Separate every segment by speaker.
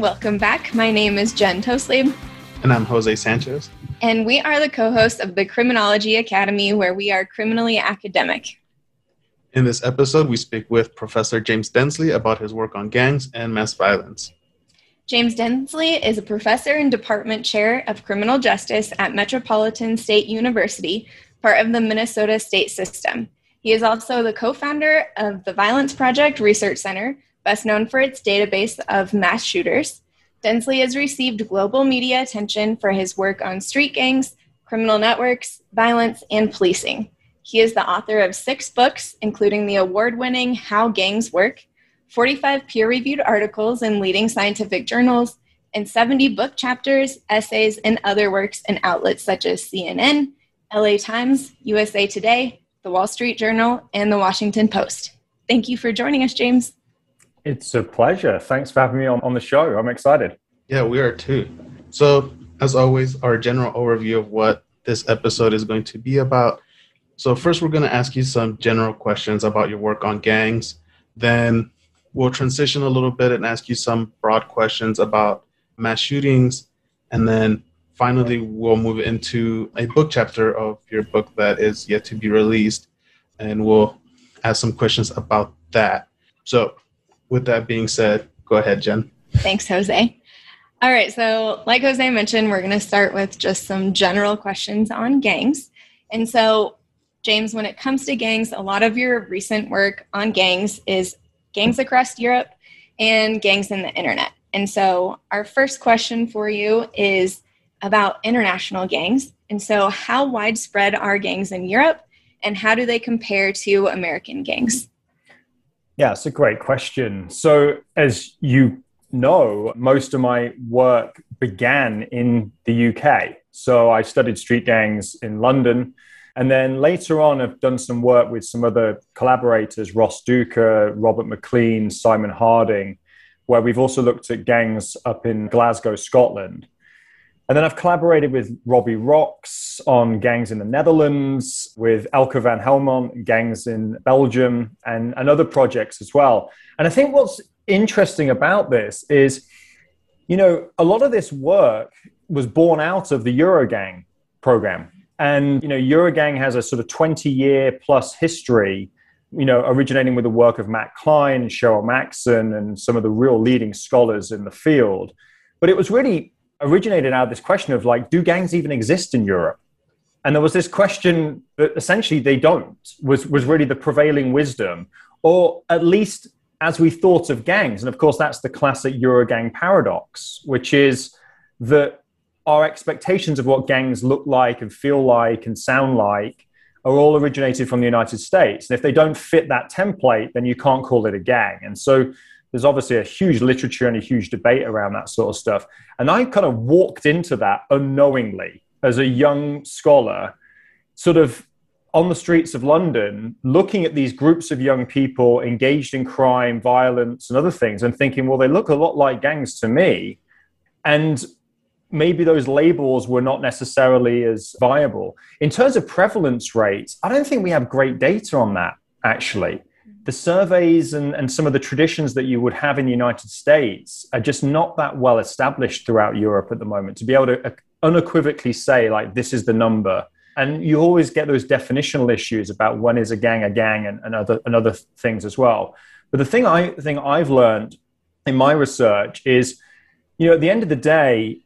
Speaker 1: Welcome back. My name is Jen Tostlebe.
Speaker 2: And I'm Jose Sanchez.
Speaker 1: And we are the co hosts of the Criminology Academy, where we are criminally academic.
Speaker 2: In this episode, we speak with Professor James Densley about his work on gangs and mass violence.
Speaker 1: James Densley is a professor and department chair of criminal justice at Metropolitan State University, part of the Minnesota state system. He is also the co founder of the Violence Project Research Center, best known for its database of mass shooters. Densley has received global media attention for his work on street gangs, criminal networks, violence, and policing. He is the author of six books, including the award winning How Gangs Work 45 peer reviewed articles in leading scientific journals, and 70 book chapters, essays, and other works in outlets such as CNN, LA Times, USA Today, The Wall Street Journal, and The Washington Post. Thank you for joining us, James.
Speaker 3: It's a pleasure. Thanks for having me on, on the show. I'm excited.
Speaker 2: Yeah, we are too. So, as always, our general overview of what this episode is going to be about. So, first, we're going to ask you some general questions about your work on gangs. Then, we'll transition a little bit and ask you some broad questions about mass shootings. And then finally, we'll move into a book chapter of your book that is yet to be released. And we'll ask some questions about that. So, with that being said, go ahead, Jen.
Speaker 1: Thanks, Jose. All right, so like Jose mentioned, we're going to start with just some general questions on gangs. And so, James, when it comes to gangs, a lot of your recent work on gangs is gangs across Europe and gangs in the internet. And so, our first question for you is about international gangs. And so, how widespread are gangs in Europe and how do they compare to American gangs?
Speaker 3: Yeah, it's a great question. So, as you know, most of my work began in the UK. So, I studied street gangs in London and then later on, I've done some work with some other collaborators, Ross Deuchar, Robert McLean, Simon Harding, where we've also looked at gangs up in Glasgow, Scotland. And then I've collaborated with Robby Roks on gangs in the Netherlands, with Elke van Hellemont, gangs in Belgium, and, and other projects as well. And I think what's interesting about this is, you know, a lot of this work was born out of the Eurogang program and you know, Eurogang has a sort of 20 year plus history, you know, originating with the work of Mac Klein, Cheryl Maxson, and some of the real leading scholars in the field. But it was really originated out of this question of like, do gangs even exist in Europe? And there was this question that essentially they don't, was, was really the prevailing wisdom, or at least as we thought of gangs. And of course, that's the classic Eurogang paradox, which is that our expectations of what gangs look like and feel like and sound like are all originated from the United States. And if they don't fit that template, then you can't call it a gang. And so there's obviously a huge literature and a huge debate around that sort of stuff. And I kind of walked into that unknowingly as a young scholar, sort of on the streets of London, looking at these groups of young people engaged in crime, violence, and other things, and thinking, well, they look a lot like gangs to me. And maybe those labels were not necessarily as viable. In terms of prevalence rates, I don't think we have great data on that, actually. The surveys and, and some of the traditions that you would have in the United States are just not that well established throughout Europe at the moment to be able to uh, unequivocally say, like, this is the number. And you always get those definitional issues about when is a gang a gang and, and, other, and other things as well. But the thing I think I've learned in my research is, you know, at the end of the day,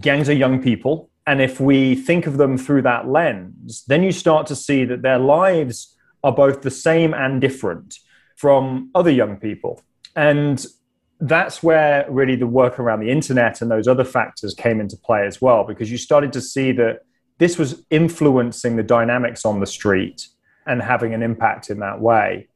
Speaker 3: gangs are young people. And if we think of them through that lens, then you start to see that their lives are both the same and different from other young people. And that's where really the work around the internet and those other factors came into play as well, because you started to see that this was influencing the dynamics on the street and having an impact in that way.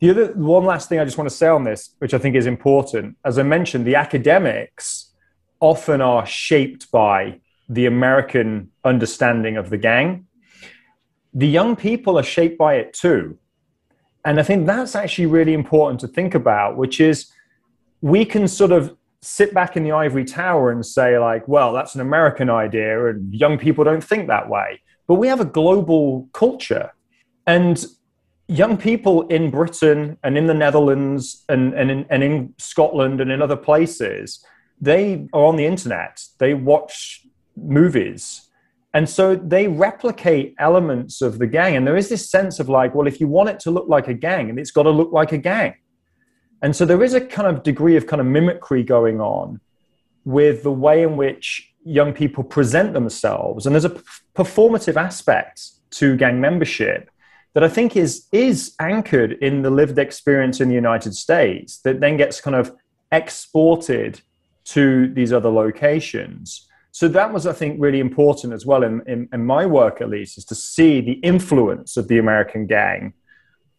Speaker 3: The other one last thing I just want to say on this, which I think is important, as I mentioned, the academics often are shaped by the American understanding of the gang. The young people are shaped by it too. And I think that's actually really important to think about, which is we can sort of sit back in the ivory tower and say, like, well, that's an American idea, and young people don't think that way. But we have a global culture. And young people in Britain and in the Netherlands and, and, in, and in Scotland and in other places, they are on the internet, they watch movies. And so they replicate elements of the gang. And there is this sense of like, well, if you want it to look like a gang, and it's got to look like a gang. And so there is a kind of degree of kind of mimicry going on with the way in which young people present themselves. And there's a performative aspect to gang membership that I think is is anchored in the lived experience in the United States that then gets kind of exported to these other locations. So that was, I think, really important as well in, in, in my work, at least, is to see the influence of the American gang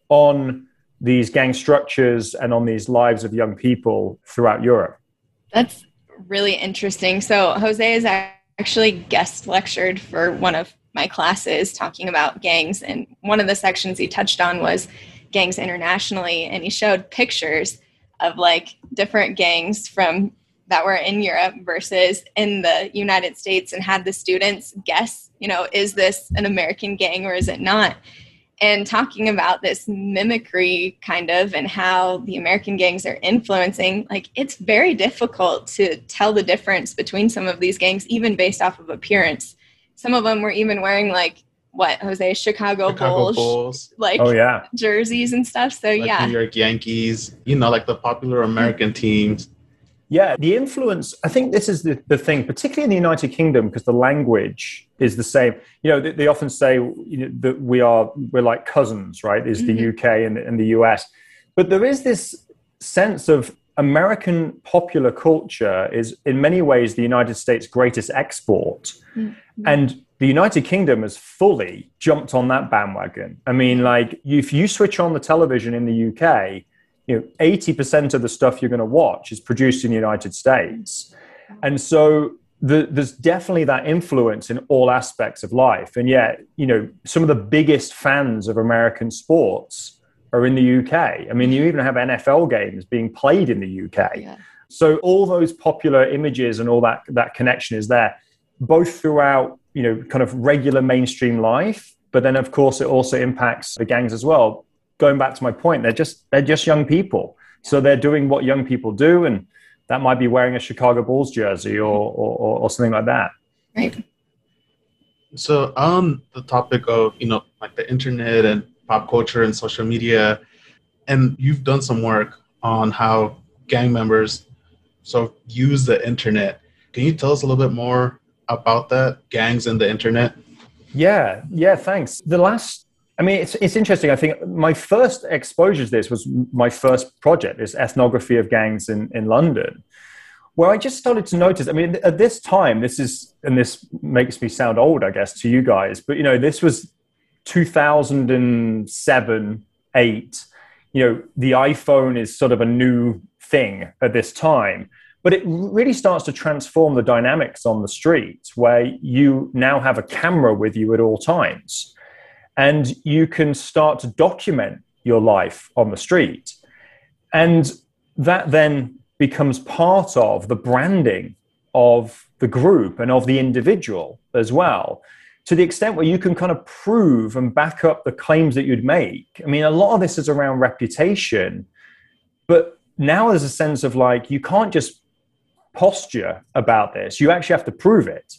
Speaker 3: on these gang structures and on these lives of young people throughout Europe.
Speaker 1: That's really interesting. So Jose is actually guest lectured for one of my classes talking about gangs and one of the sections he touched on was gangs internationally and he showed pictures of like different gangs from that were in Europe versus in the United States and had the students guess, you know, is this an American gang or is it not? And talking about this mimicry kind of and how the American gangs are influencing, like it's very difficult to tell the difference between some of these gangs, even based off of appearance some of them were even wearing like what Jose Chicago, Chicago Bulls, Bulls, like
Speaker 3: oh yeah
Speaker 1: jerseys and stuff. So
Speaker 2: like
Speaker 1: yeah,
Speaker 2: New York Yankees, you know, like the popular American teams.
Speaker 3: Yeah, the influence. I think this is the, the thing, particularly in the United Kingdom, because the language is the same. You know, they, they often say you know, that we are we're like cousins, right? Is mm-hmm. the UK and, and the US, but there is this sense of American popular culture is in many ways the United States' greatest export. Mm-hmm. And the United Kingdom has fully jumped on that bandwagon. I mean, like if you switch on the television in the UK, you know, 80% of the stuff you're going to watch is produced in the United States. Mm-hmm. And so the, there's definitely that influence in all aspects of life. And yet, you know, some of the biggest fans of American sports are in the UK. I mean, you even have NFL games being played in the UK. Yeah. So all those popular images and all that that connection is there, both throughout you know kind of regular mainstream life, but then of course it also impacts the gangs as well. Going back to my point, they're just they're just young people, so they're doing what young people do, and that might be wearing a Chicago Bulls jersey or or, or something like that.
Speaker 1: Right.
Speaker 2: So on the topic of you know like the internet and pop culture and social media. And you've done some work on how gang members so use the internet. Can you tell us a little bit more about that, gangs and the internet?
Speaker 3: Yeah, yeah, thanks. The last I mean, it's, it's interesting. I think my first exposure to this was my first project, this ethnography of gangs in, in London, where I just started to notice. I mean, at this time, this is, and this makes me sound old, I guess, to you guys, but you know, this was 2007, 8, you know, the iPhone is sort of a new thing at this time. But it really starts to transform the dynamics on the street where you now have a camera with you at all times. And you can start to document your life on the street. And that then becomes part of the branding of the group and of the individual as well to the extent where you can kind of prove and back up the claims that you'd make. I mean, a lot of this is around reputation, but now there's a sense of like, you can't just posture about this, you actually have to prove it.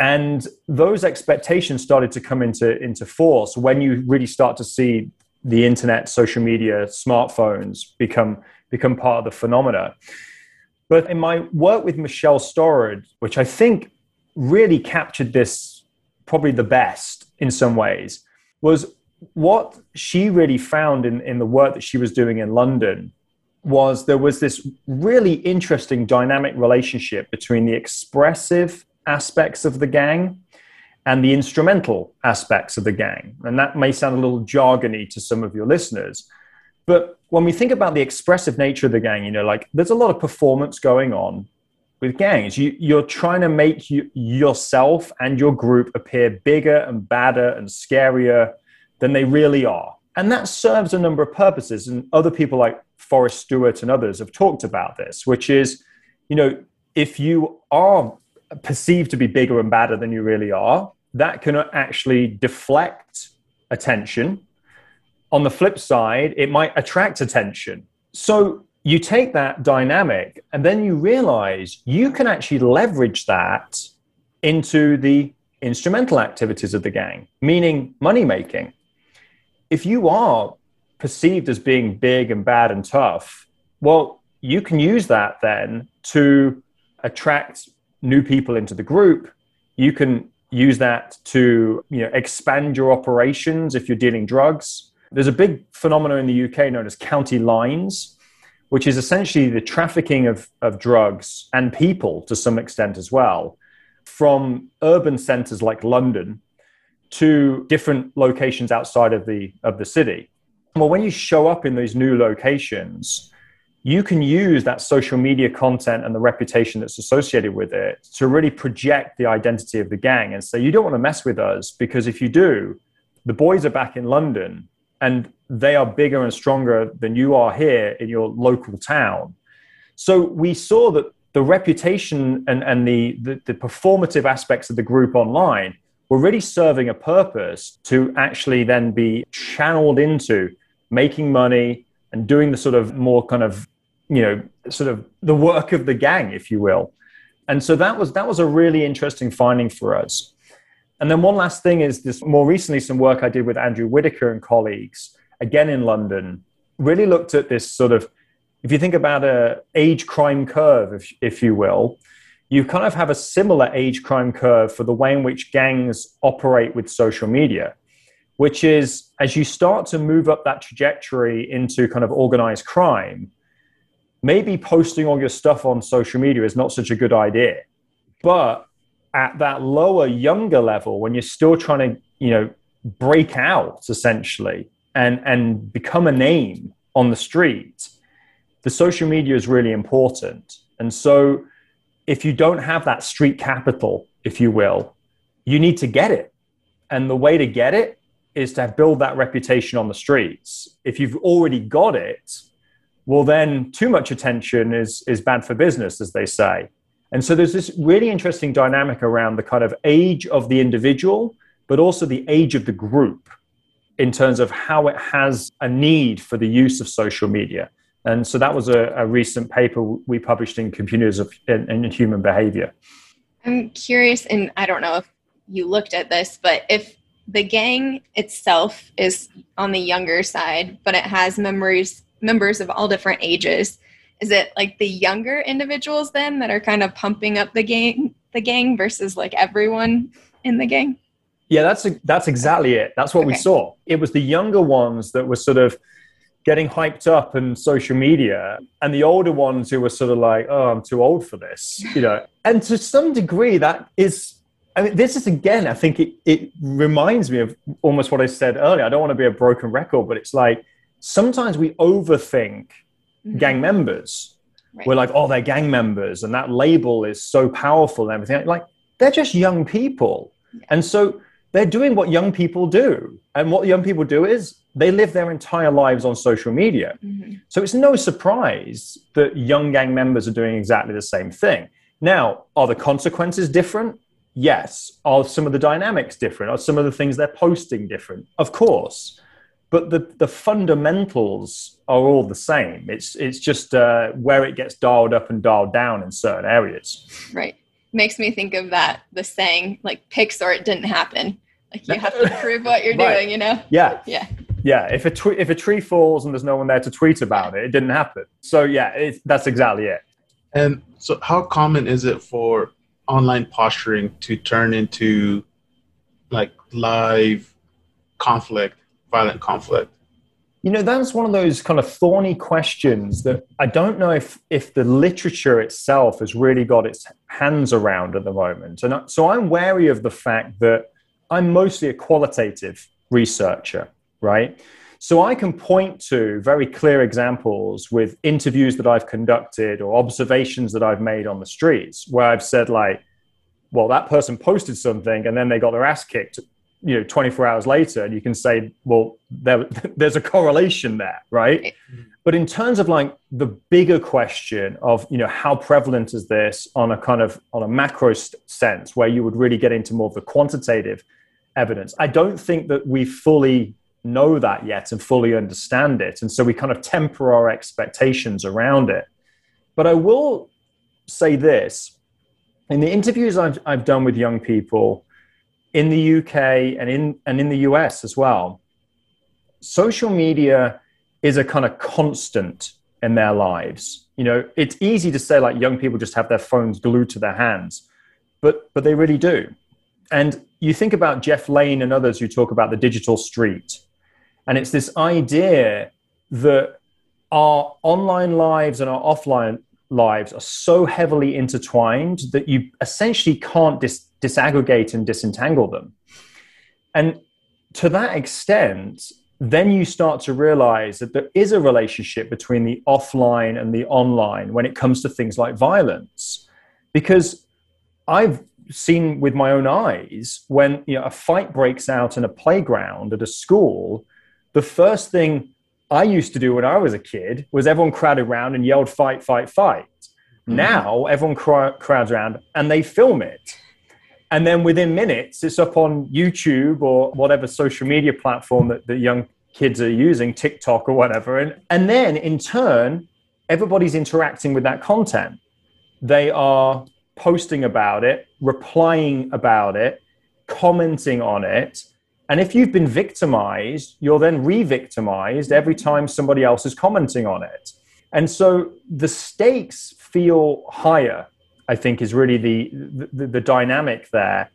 Speaker 3: And those expectations started to come into, into force when you really start to see the internet, social media, smartphones become, become part of the phenomena. But in my work with Michelle Storrod, which I think really captured this probably the best in some ways was what she really found in, in the work that she was doing in London was there was this really interesting dynamic relationship between the expressive aspects of the gang and the instrumental aspects of the gang. And that may sound a little jargony to some of your listeners. But when we think about the expressive nature of the gang, you know, like there's a lot of performance going on, with gangs. You, you're trying to make you, yourself and your group appear bigger and badder and scarier than they really are. And that serves a number of purposes. And other people like Forrest Stuart and others have talked about this, which is, you know, if you are perceived to be bigger and badder than you really are, that can actually deflect attention on the flip side, it might attract attention. So you take that dynamic and then you realize you can actually leverage that into the instrumental activities of the gang, meaning money making. If you are perceived as being big and bad and tough, well, you can use that then to attract new people into the group. You can use that to you know, expand your operations if you're dealing drugs. There's a big phenomenon in the UK known as county lines, which is essentially the trafficking of, of drugs and people to some extent as well from urban centers like London to different locations outside of the, of the city. Well, when you show up in these new locations, you can use that social media content and the reputation that's associated with it to really project the identity of the gang and say, you don't want to mess with us because if you do, the boys are back in London and they are bigger and stronger than you are here in your local town. So we saw that the reputation and, and the, the, the performative aspects of the group online were really serving a purpose to actually then be channeled into making money and doing the sort of more kind of you know sort of the work of the gang if you will. And so that was that was a really interesting finding for us. And then one last thing is this more recently some work i did with andrew whittaker and colleagues again in london really looked at this sort of if you think about a age crime curve if, if you will you kind of have a similar age crime curve for the way in which gangs operate with social media which is as you start to move up that trajectory into kind of organized crime maybe posting all your stuff on social media is not such a good idea. But at that lower, younger level, when you're still trying to, you know, break out essentially and and become a name on the street, the social media is really important. And so if you don't have that street capital, if you will, you need to get it. And the way to get it is to build that reputation on the streets. If you've already got it, well then too much attention is is bad for business as they say. And so there's this really interesting dynamic around the kind of age of the individual but also the age of the group in terms of how it has a need for the use of social media. And so that was a, a recent paper we published in computers of in, in human behavior.
Speaker 1: I'm curious and i don't know if you looked at this but if the gang itself is on the younger side but it has memories members of all different ages. Is it like the younger individuals then that are kind of pumping up the gang, the gang versus like everyone in the gang?
Speaker 3: Yeah, that's a, that's exactly it. That's what okay. we saw. It was the younger ones that were sort of getting hyped up in social media, and the older ones who were sort of like, "Oh, I'm too old for this," you know. and to some degree, that is I mean, this is again, I think it, it reminds me of almost what I said earlier. I don't want to be a broken record, but it's like sometimes we overthink mm-hmm. gang members. Right. We're like, oh, they're gang members, and that label is so powerful and everything. Like, they're just young people. Yeah. And so they're doing what young people do. And what young people do is they live their entire lives on social media. Mm-hmm. So it's no surprise that young gang members are doing exactly the same thing. Now, are the consequences different? Yes. Are some of the dynamics different? Are some of the things they're posting different? Of course but the, the fundamentals are all the same. It's it's just uh, where it gets dialed up and dialed down in certain areas.
Speaker 1: Right. Makes me think of that the saying like pics or it didn't happen. Like you have to prove what you're right. doing, you know?
Speaker 3: Yeah.
Speaker 1: Yeah.
Speaker 3: Yeah. If a tw- if a tree falls and there's no one there to tweet about it, it didn't happen. So yeah, that's exactly it.
Speaker 2: And so, how common is it for online posturing to turn into like live conflict violent conflict?
Speaker 3: You know, that's one of those kind of thorny questions that I don't know if, if the literature itself has really got its hands around at the moment. And so I'm wary of the fact that I'm mostly a qualitative researcher, right? So I can point to very clear examples with interviews that I've conducted or observations that I've made on the streets where I've said, like, well, that person posted something and then they got their ass kicked you know 24 hours later and you can say well there, there's a correlation there right but in terms of like the bigger question of you know how prevalent is this on a kind of on a macro sense where you would really get into more of the quantitative evidence i don't think that we fully know that yet and fully understand it. And so we kind of temper our expectations around it. But I will say this in the interviews I've, I've done with young people in the UK and in, and in the US as well, social media is a kind of constant in their lives. You know, it's easy to say like young people just have their phones glued to their hands, but but they really do. And you think about Jeff Lane and others who talk about the digital street, and it's this idea that our online lives and our offline lives are so heavily intertwined that you essentially can't dis- disaggregate and disentangle them. And to that extent, then you start to realize that there is a relationship between the offline and the online when it comes to things like violence. Because I've seen with my own eyes when you know, a fight breaks out in a playground at a school, the first thing I used to do when I was a kid was everyone crowded around and yelled, fight, fight, fight. Mm-hmm. Now everyone cr- crowds around and they film it and then within minutes it's up on youtube or whatever social media platform that the young kids are using tiktok or whatever. And, and then in turn everybody's interacting with that content. They are posting about it replying about it commenting on it. And if you've been victimized you're then re-victimized every time somebody else is commenting on it. And so the stakes feel higher I think is really the, the, the dynamic there.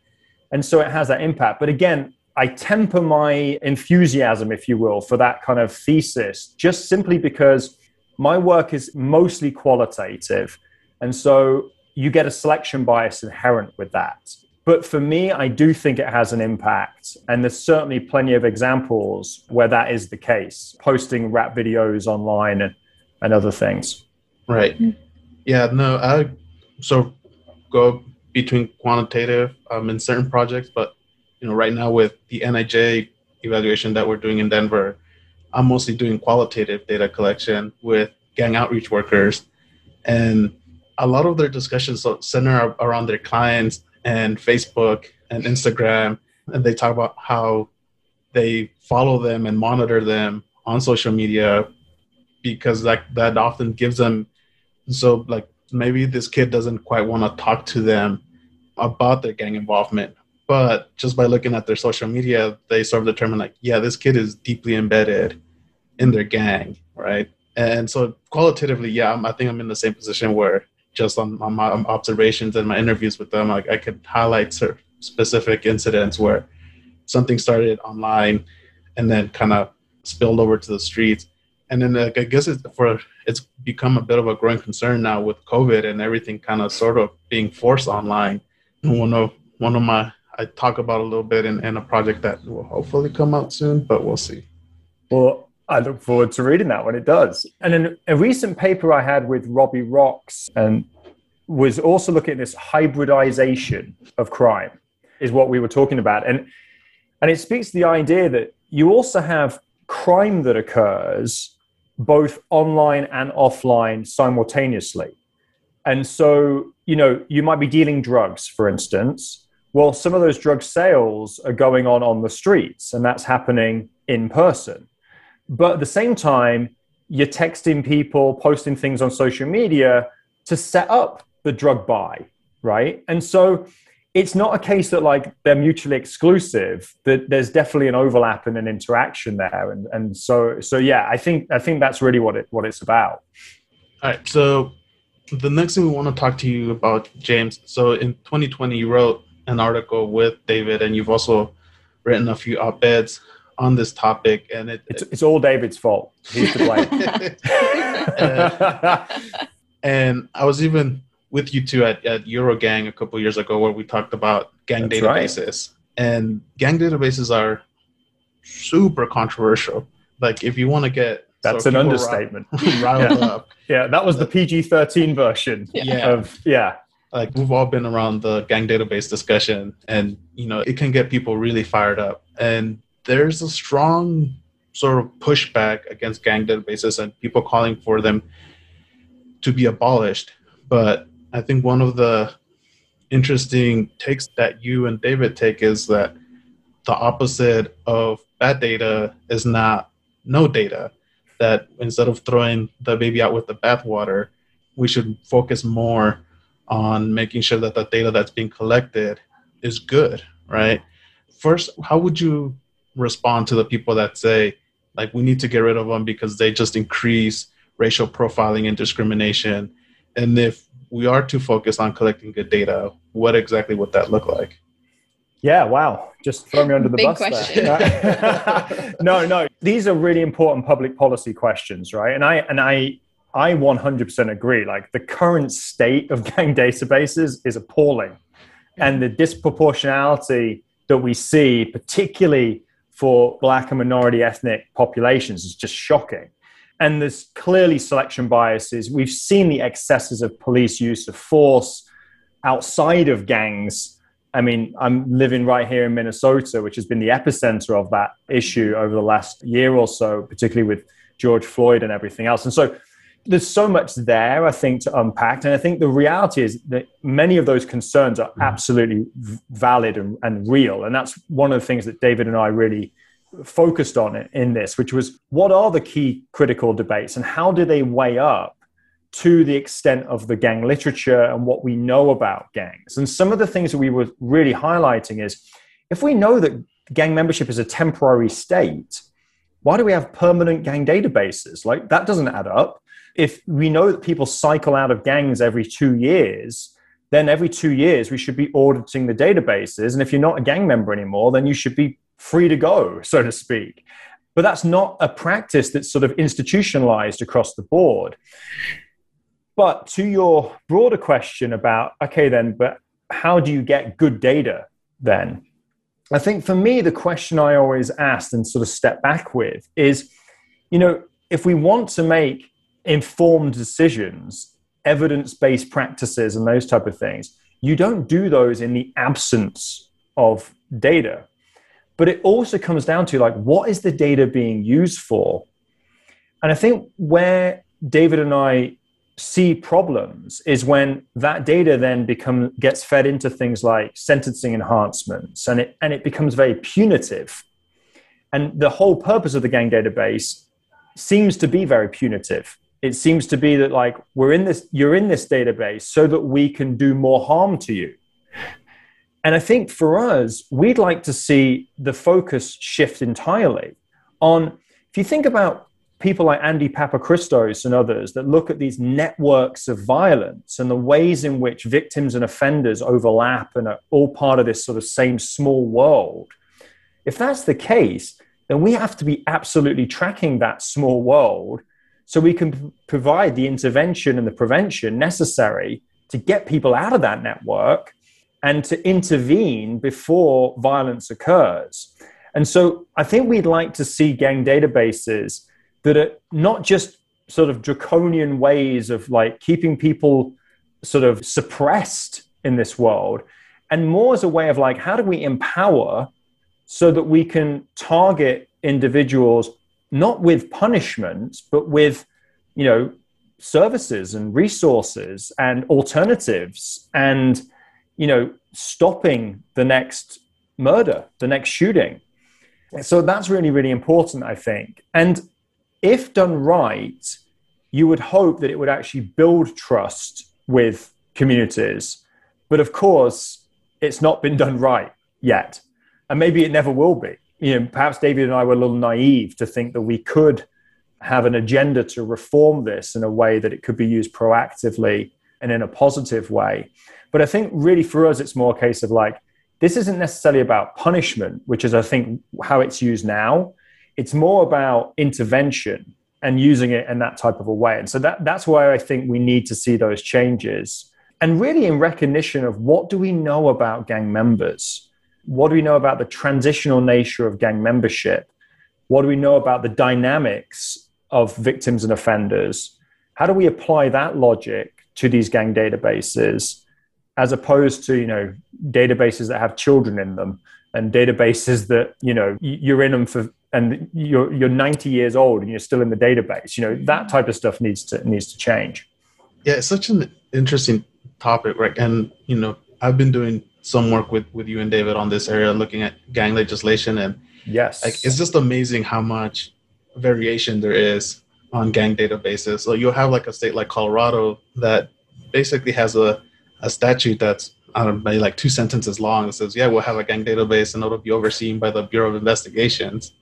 Speaker 3: And so it has that impact. But again, I temper my enthusiasm, if you will, for that kind of thesis, just simply because my work is mostly qualitative. And so you get a selection bias inherent with that. But for me, I do think it has an impact. And there's certainly plenty of examples where that is the case, posting rap videos online and, and other things.
Speaker 2: Right. Mm-hmm. Yeah, no, I so go between quantitative um, in certain projects, but you know, right now with the NIJ evaluation that we're doing in Denver, I'm mostly doing qualitative data collection with gang outreach workers, and a lot of their discussions center around their clients and Facebook and Instagram, and they talk about how they follow them and monitor them on social media because like that often gives them so like maybe this kid doesn't quite want to talk to them about their gang involvement but just by looking at their social media they sort of determine like yeah this kid is deeply embedded in their gang right? And so qualitatively yeah I'm, i think i'm in the same position where just on, on my observations and my interviews with them like i could highlight certain specific incidents where something started online and then kind of spilled over to the streets and then I guess it's for it's become a bit of a growing concern now with COVID and everything kind of sort of being forced online. And one of one of my I talk about a little bit in, in a project that will hopefully come out soon, but we'll see.
Speaker 3: Well, I look forward to reading that when it does. And in a recent paper I had with Robby Roks and was also looking at this hybridization of crime, is what we were talking about. And and it speaks to the idea that you also have crime that occurs both online and offline simultaneously. And so, you know, you might be dealing drugs, for instance. Well, some of those drug sales are going on on the streets, and that's happening in person. But at the same time, you're texting people, posting things on social media to set up the drug buy, right? And so it's not a case that like they're mutually exclusive that there's definitely an overlap and an interaction there. And and so so yeah i think i think that's really what it what it's about.
Speaker 2: All right so the next thing we want to talk to you about james so in 2020 you wrote an article with david and you've also written a few op-eds on this topic and it,
Speaker 3: it's, it's all david's fault. He's to blame
Speaker 2: and, and i was even with you two at, at Eurogang a couple years ago where we talked about gang That's databases. Right. And gang databases are super controversial. Like if you want to get
Speaker 3: that's so an understatement. Riled, yeah. up. Yeah, that was the PG thirteen version. Yeah. Of yeah.
Speaker 2: Like we've all been around the gang database discussion and you know it can get people really fired up. And there's a strong sort of pushback against gang databases and people calling for them to be abolished. But I think one of the interesting takes that you and David take is that the opposite of bad data is not no data. That instead of throwing the baby out with the bathwater, we should focus more on making sure that the data that's being collected is good, right? First, how would you respond to the people that say, like, we need to get rid of them because they just increase racial profiling and discrimination? And if we are too focused on collecting good data, what exactly would that look like?
Speaker 3: Yeah, wow. Just throw me under the
Speaker 1: Big
Speaker 3: bus
Speaker 1: question.
Speaker 3: there. no, no. These are really important public policy questions, right? And I and I I 100% agree. Like the current state of gang databases is appalling. And the disproportionality that we see, particularly for black and minority ethnic populations, is just shocking. And there's clearly selection biases. We've seen the excesses of police use of force outside of gangs. I mean, I'm living right here in Minnesota, which has been the epicenter of that issue over the last year or so, particularly with George Floyd and everything else. And so there's so much there, I think, to unpack. And I think the reality is that many of those concerns are mm-hmm. absolutely valid and, and real. And that's one of the things that David and I really focused on it in this, which was what are the key critical debates and how do they weigh up to the extent of the gang literature and what we know about gangs? And some of the things that we were really highlighting is if we know that gang membership is a temporary state, why do we have permanent gang databases? Like that doesn't add up if we know that people cycle out of gangs every two years, then every two years we should be auditing the databases. And if you're not a gang member anymore, then you should be free to go, so to speak. But that's not a practice that's sort of institutionalized across the board. But to your broader question about, okay, then, but how do you get good data then? I think for me, the question I always asked and sort of step back with is, you know, if we want to make informed decisions, evidence based practices, and those type of things. You don't do those in the absence of data. But it also comes down to like, what is the data being used for? And I think where David and I see problems is when that data then become gets fed into things like sentencing enhancements and it and it becomes very punitive. And the whole purpose of the gang database seems to be very punitive it seems to be that like we're in this you're in this database so that we can do more harm to you and i think for us we'd like to see the focus shift entirely on if you think about people like andy papachristos and others that look at these networks of violence and the ways in which victims and offenders overlap and are all part of this sort of same small world if that's the case then we have to be absolutely tracking that small world so we can provide the intervention and the prevention necessary to get people out of that network and to intervene before violence occurs. And so I think we'd like to see gang databases that are not just sort of draconian ways of like keeping people sort of suppressed in this world and more as a way of like how do we empower so that we can target individuals not with punishment, but with, you know, services and resources and alternatives and, you know, stopping the next murder, the next shooting. So that's really, really important, I think. And if done right, you would hope that it would actually build trust with communities. But of course, it's not been done right yet. And maybe it never will be you know, perhaps David and I were a little naive to think that we could have an agenda to reform this in a way that it could be used proactively and in a positive way. But I think really for us, it's more a case of like, this isn't necessarily about punishment, which is, I think, how it's used now. It's more about intervention and using it in that type of a way. And so that, that's why I think we need to see those changes. And really in recognition of what do we know about gang members? What do we know about the transitional nature of gang membership? What do we know about the dynamics of victims and offenders? How do we apply that logic to these gang databases as opposed to, you know, databases that have children in them and databases that, you know, you're in them for and you're you're 90 years old and you're still in the database. You know, that mm-hmm. type of stuff needs to needs to change.
Speaker 2: Yeah, it's such an interesting topic, right? And you know, I've been doing some work with with you and David on this area, looking at gang legislation, and
Speaker 3: Yes.
Speaker 2: Like it's just amazing how much variation there is on gang databases. So you'll have like a state like Colorado that basically has a, a statute that's I don't know, maybe like two sentences long that says, yeah, we'll have a gang database and it'll be overseen by the Bureau of Investigations.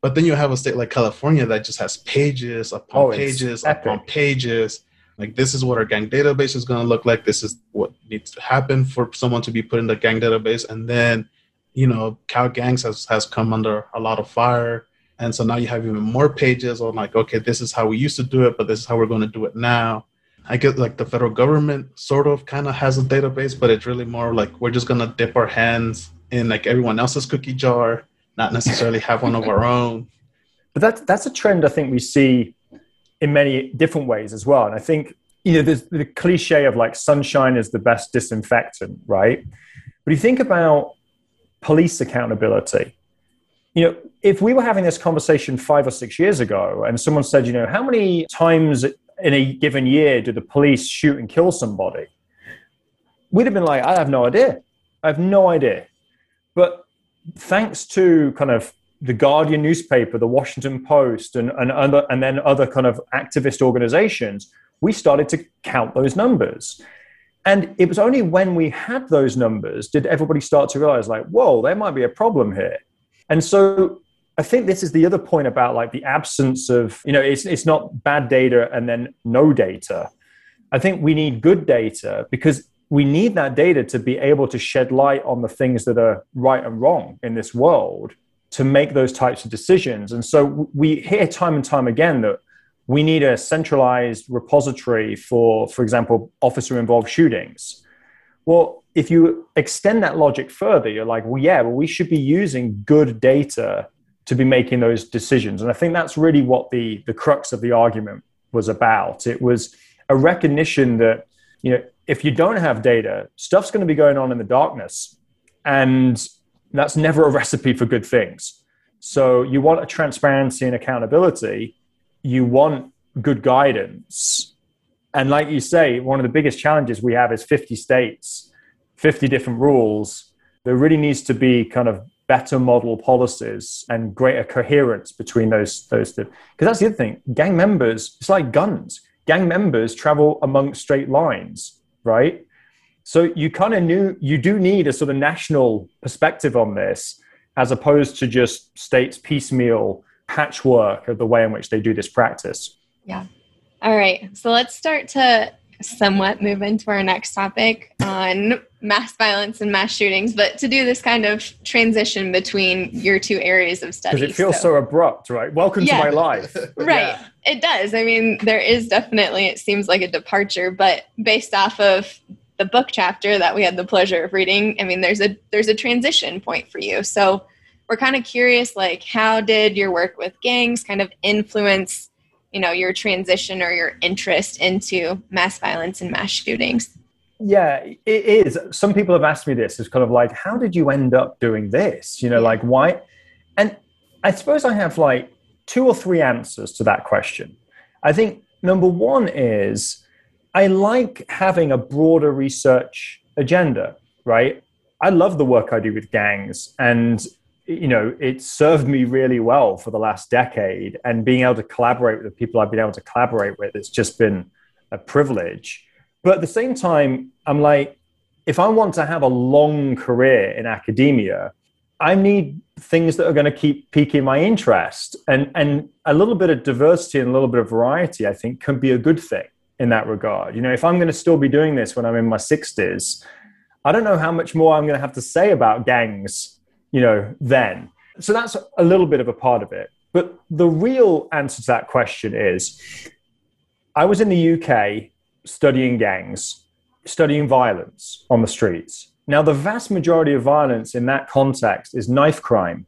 Speaker 2: But then you have a state like California that just has pages upon
Speaker 3: Oh,
Speaker 2: pages
Speaker 3: epic.
Speaker 2: upon pages. Like this is what our gang database is going to look like. This is what needs to happen for someone to be put in the gang database. And then, you know, Cal Gangs has has come under a lot of fire, and so now you have even more pages on like, okay, this is how we used to do it, but this is how we're going to do it now. I guess like the federal government sort of kind of has a database, but it's really more like we're just gonna dip our hands in like everyone else's cookie jar, not necessarily have one of our own.
Speaker 3: But that's that's a trend I think we see in many different ways as well. And I think you know there's the cliche of like sunshine is the best disinfectant, right? But you think about police accountability, you know, if we were having this conversation five or six years ago, and someone said, you know, how many times in a given year do the police shoot and kill somebody? We'd have been like, I have no idea. I have no idea. But thanks to kind of the Guardian newspaper, the Washington Post, and, and other and then other kind of activist organizations, we started to count those numbers. And it was only when we had those numbers did everybody start to realize, like, whoa, there might be a problem here. And so I think this is the other point about like the absence of, you know, it's it's not bad data and then no data. I think we need good data because we need that data to be able to shed light on the things that are right and wrong in this world to make those types of decisions. And so we hear time and time again that we need a centralized repository for, for example, officer involved shootings. Well, if you extend that logic further, you're like, well, yeah, well, we should be using good data to be making those decisions. And I think that's really what the, the crux of the argument was about. It was a recognition that, you know, if you don't have data, stuff's going to be going on in the darkness. And that's never a recipe for good things. So you want a transparency and accountability. You want good guidance. And like you say, one of the biggest challenges we have is 50 states, 50 different rules. There really needs to be kind of better model policies and greater coherence between those those two. Because that's the other thing. Gang members, it's like guns. Gang members travel among straight lines, right? So you kind of knew you do need a sort of national perspective on this, as opposed to just states piecemeal patchwork of the way in which they do this practice.
Speaker 1: Yeah. All right. So let's start to somewhat move into our next topic on mass violence and mass shootings, but to do this kind of transition between your two areas of study.
Speaker 3: Because it feels so, abrupt, right? Welcome
Speaker 1: Yeah.
Speaker 3: to my life.
Speaker 1: right.
Speaker 2: Yeah.
Speaker 1: It does. I mean, there is definitely, it seems like a departure, but based off of the book chapter that we had the pleasure of reading, I mean, there's a there's a transition point for you. So we're kind of curious, like, how did your work with gangs kind of influence, you know, your transition or your interest into mass violence and mass shootings?
Speaker 3: Yeah, it is. Some people have asked me this. It's kind of like, how did you end up doing this? You know, like why? And I suppose I have like two or three answers to that question. I think number one is I like having a broader research agenda, right? I love the work I do with gangs and you know, it served me really well for the last decade and being able to collaborate with the people I've been able to collaborate with, it's just been a privilege. But at the same time, I'm like, if I want to have a long career in academia, I need things that are going to keep piquing my interest. And, and a little bit of diversity and a little bit of variety, I think, can be a good thing in that regard. You know, if I'm going to still be doing this when I'm in my 60s, I don't know how much more I'm going to have to say about gangs, you know, then. So that's a little bit of a part of it. But the real answer to that question is I was in the UK studying gangs, studying violence on the streets. Now, the vast majority of violence in that context is knife crime.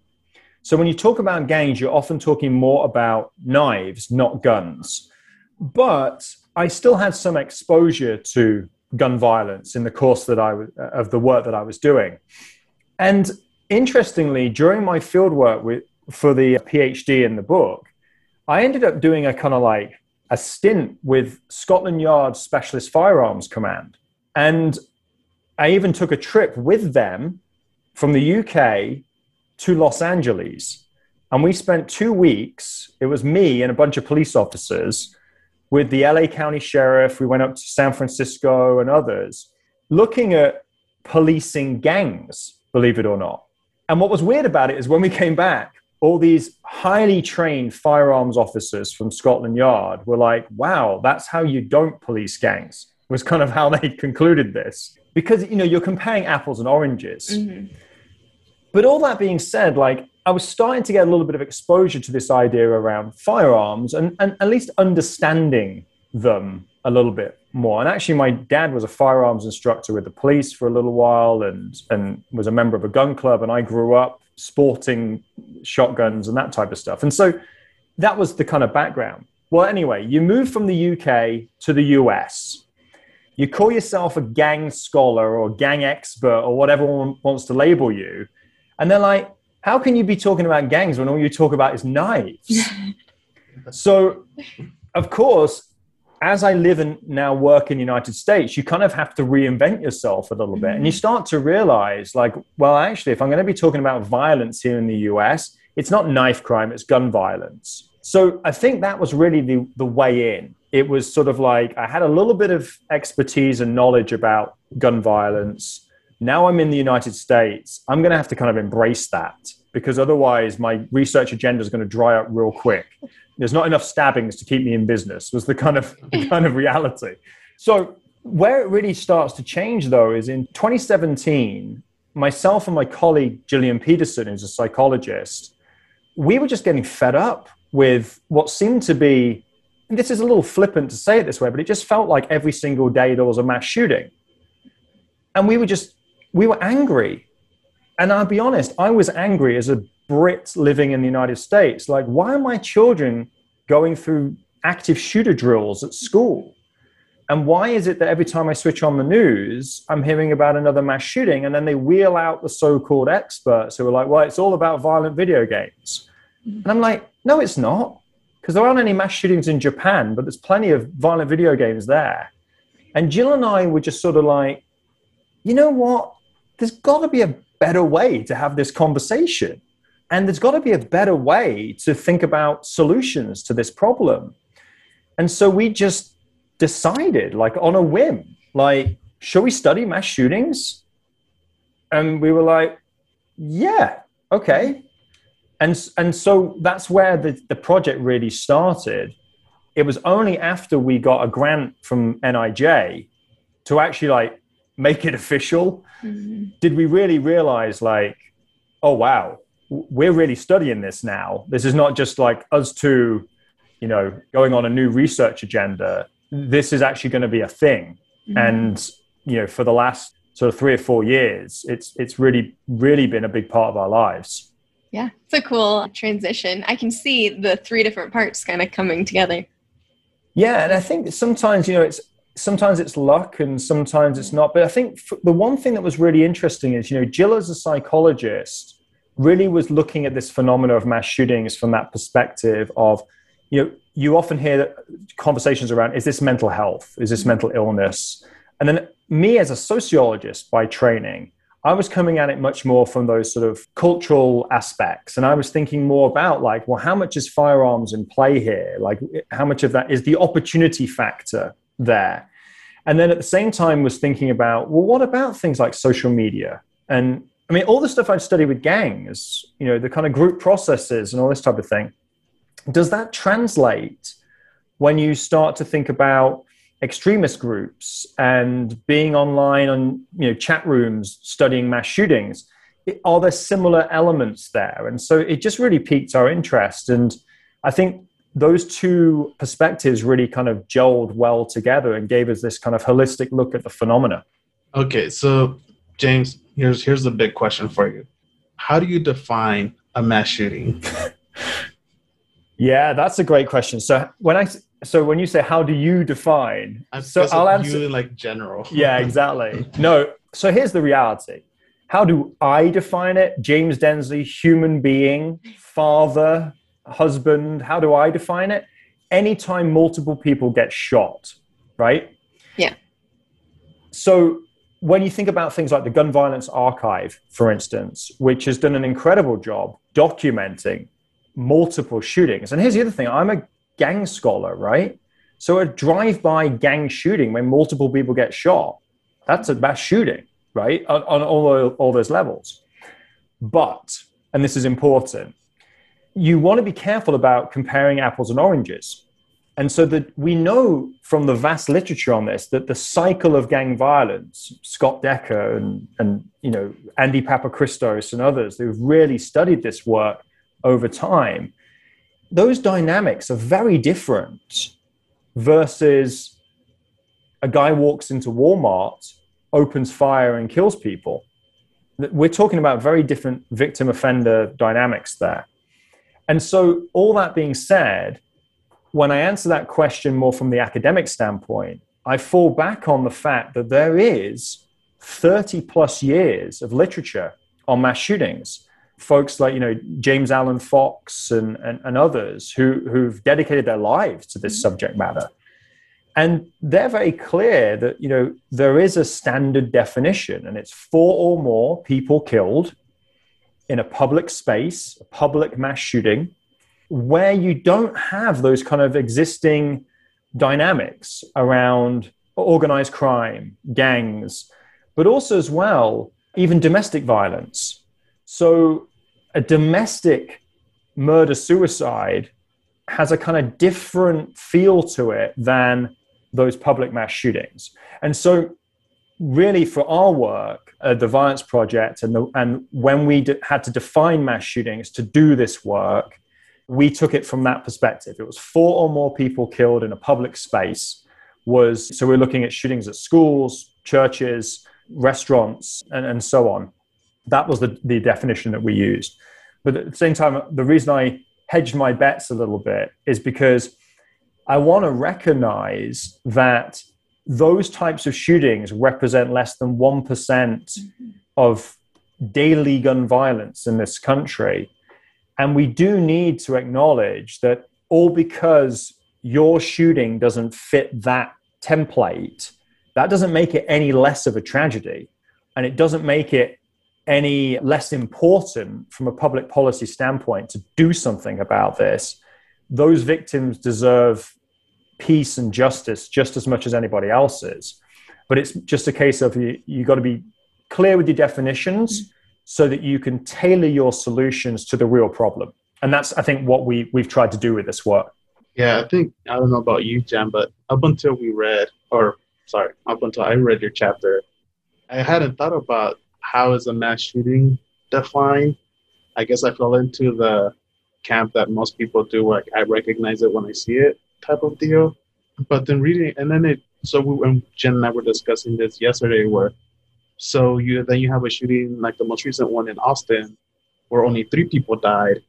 Speaker 3: So, when you talk about gangs, you're often talking more about knives, not guns. But I still had some exposure to gun violence in the course that I was, uh, of the work that I was doing. And interestingly, during my fieldwork with, for the PhD in the book, I ended up doing a kind of like a stint with Scotland Yard Specialist Firearms Command. And I even took a trip with them from the UK to Los Angeles. And we spent two weeks, it was me and a bunch of police officers with the LA County Sheriff. We went up to San Francisco and others looking at policing gangs, believe it or not. And what was weird about it is when we came back, all these highly trained firearms officers from Scotland Yard were like, wow, that's how you don't police gangs, was kind of how they concluded this. Because, you know, you're comparing apples and oranges. Mm-hmm. But all that being said, like, I was starting to get a little bit of exposure to this idea around firearms and, and at least understanding them a little bit more. And actually, my dad was a firearms instructor with the police for a little while and, and was a member of a gun club. And I grew up sporting shotguns and that type of stuff. And so that was the kind of background. Well, anyway, you move from the UK to the US. You call yourself a gang scholar or gang expert or whatever one wants to label you. And they're like, how can you be talking about gangs when all you talk about is knives? so, of course, as I live and now work in the United States, you kind of have to reinvent yourself a little bit. And you mm-hmm. start to realize, like, well, actually, if I'm going to be talking about violence here in the US, it's not knife crime, it's gun violence. So I think that was really the, the way in. It was sort of like I had a little bit of expertise and knowledge about gun violence. Now I'm in the United States. I'm going to have to kind of embrace that because otherwise my research agenda is going to dry up real quick there's not enough stabbings to keep me in business was the kind of the kind of reality. So where it really starts to change though is in 2017 myself and my colleague Jillian Peterson who's a psychologist we were just getting fed up with what seemed to be and this is a little flippant to say it this way but it just felt like every single day there was a mass shooting. And we were just we were angry. And I'll be honest, I was angry as a Brit living in the United States. Like, why are my children going through active shooter drills at school? And why is it that every time I switch on the news, I'm hearing about another mass shooting? And then they wheel out the so called experts who are like, well, it's all about violent video games. And I'm like, no, it's not. Because there aren't any mass shootings in Japan, but there's plenty of violent video games there. And Jill and I were just sort of like, you know what? There's got to be a better way to have this conversation. And there's got to be a better way to think about solutions to this problem. And so we just decided, like on a whim, like, should we study mass shootings? And we were like, yeah, okay. And, and so that's where the, the project really started. It was only after we got a grant from NIJ to actually like make it official mm-hmm. did we really realize like oh wow we're really studying this now. This is not just like us two you know going on a new research agenda. This is actually going to be a thing. Mm-hmm. and you know for the last sort of three or four years it's it's really really been a big part of our lives.
Speaker 1: Yeah it's a cool transition. I can see the three different parts kind of coming together.
Speaker 3: Yeah and i think sometimes you know it's sometimes it's luck and sometimes it's not. But I think the one thing that was really interesting is, you know, Jill as a psychologist really was looking at this phenomena of mass shootings from that perspective of, you know, you often hear conversations around is this mental health? Is this mental illness? And then me as a sociologist by training, I was coming at it much more from those sort of cultural aspects. And I was thinking more about like, well, how much is firearms in play here? Like, how much of that is the opportunity factor there. And then at the same time was thinking about, well, what about things like social media? And I mean, all the stuff I've studied with gangs, you know, the kind of group processes and all this type of thing, does that translate when you start to think about extremist groups and being online on, you know, chat rooms studying mass shootings? Are there similar elements there? And so it just really piqued our interest. And I think those two perspectives really kind of gelled well together and gave us this kind of holistic look at the phenomena.
Speaker 2: Okay, so James, here's here's the big question for you. How do you define a mass shooting?
Speaker 3: yeah, that's a great question. So when I so when you say how do you define,
Speaker 2: I'm so I'll answer you like general.
Speaker 3: yeah, exactly. No, so here's the reality. How do I define it? James Densley, human being, father, husband, how do I define it? Anytime multiple people get shot, right?
Speaker 1: Yeah.
Speaker 3: So when you think about things like the Gun Violence Archive, for instance, which has done an incredible job documenting multiple shootings. And here's the other thing I'm a gang scholar, right? So a drive by gang shooting when multiple people get shot, that's a mass shooting, right? On, on all, all those levels. But, and this is important, you want to be careful about comparing apples and oranges. And so that we know from the vast literature on this that the cycle of gang violence, Scott Decker and, and you know Andy Papachristos and others who've really studied this work over time, those dynamics are very different versus a guy walks into Walmart, opens fire, and kills people. We're talking about very different victim offender dynamics there. And so, all that being said, when I answer that question more from the academic standpoint, I fall back on the fact that there is 30 plus years of literature on mass shootings. Folks like, you know, James Alan Fox and, and, and others who, who've dedicated their lives to this mm-hmm. subject matter. And they're very clear that, you know, there is a standard definition and it's four or more people killed in a public space, a public mass shooting, where you don't have those kind of existing dynamics around organized crime, gangs, but also as well, even domestic violence. So a domestic murder suicide has a kind of different feel to it than those public mass shootings. And so, really, for our work, uh, the Violence Project, and, the, and when we d- had to define mass shootings to do this work, we took it from that perspective. It was four or more people killed in a public space. Was so we're looking at shootings at schools, churches, restaurants, and, and so on. That was the, the definition that we used. But at the same time, the reason I hedged my bets a little bit is because I want to recognize that those types of shootings represent less than 1% mm-hmm. of daily gun violence in this country. And we do need to acknowledge that all because your shooting doesn't fit that template, that doesn't make it any less of a tragedy. And it doesn't make it any less important from a public policy standpoint to do something about this. Those victims deserve peace and justice just as much as anybody else's. But it's just a case of you, you got to be clear with your definitions so that you can tailor your solutions to the real problem. And that's, I think, what we, we've tried to do with this work.
Speaker 2: Yeah, I think, I don't know about you, Jan, but up until we read, or sorry, up until I read your chapter, I hadn't thought about how is a mass shooting defined. I guess I fell into the camp that most people do, like I recognize it when I see it type of deal. But then reading, and then it, so we, when Jen and I were discussing this yesterday, where so you then you have a shooting like the most recent one in Austin, where only three people died.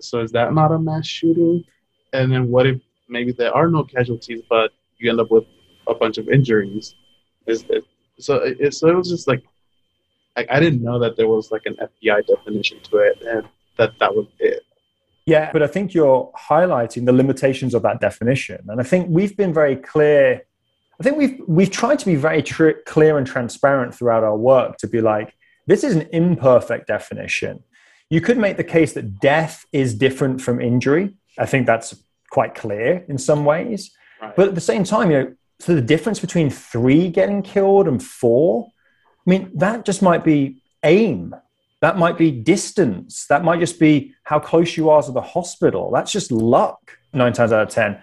Speaker 2: So is that not a mass shooting? And then what if maybe there are no casualties, but you end up with a bunch of injuries? Is it, so? It, so it was just like, like I didn't know that there was like an FBI definition to it, and that that was it.
Speaker 3: Yeah, but I think you're highlighting the limitations of that definition, and I think we've been very clear I think we've we've tried to be very tr- clear and transparent throughout our work to be like this is an imperfect definition. You could make the case that death is different from injury. I think that's quite clear in some ways. Right. But at the same time, you know, so the difference between three getting killed and four, I mean, that just might be aim. That might be distance. That might just be how close you are to the hospital. That's just luck, nine times out of 10.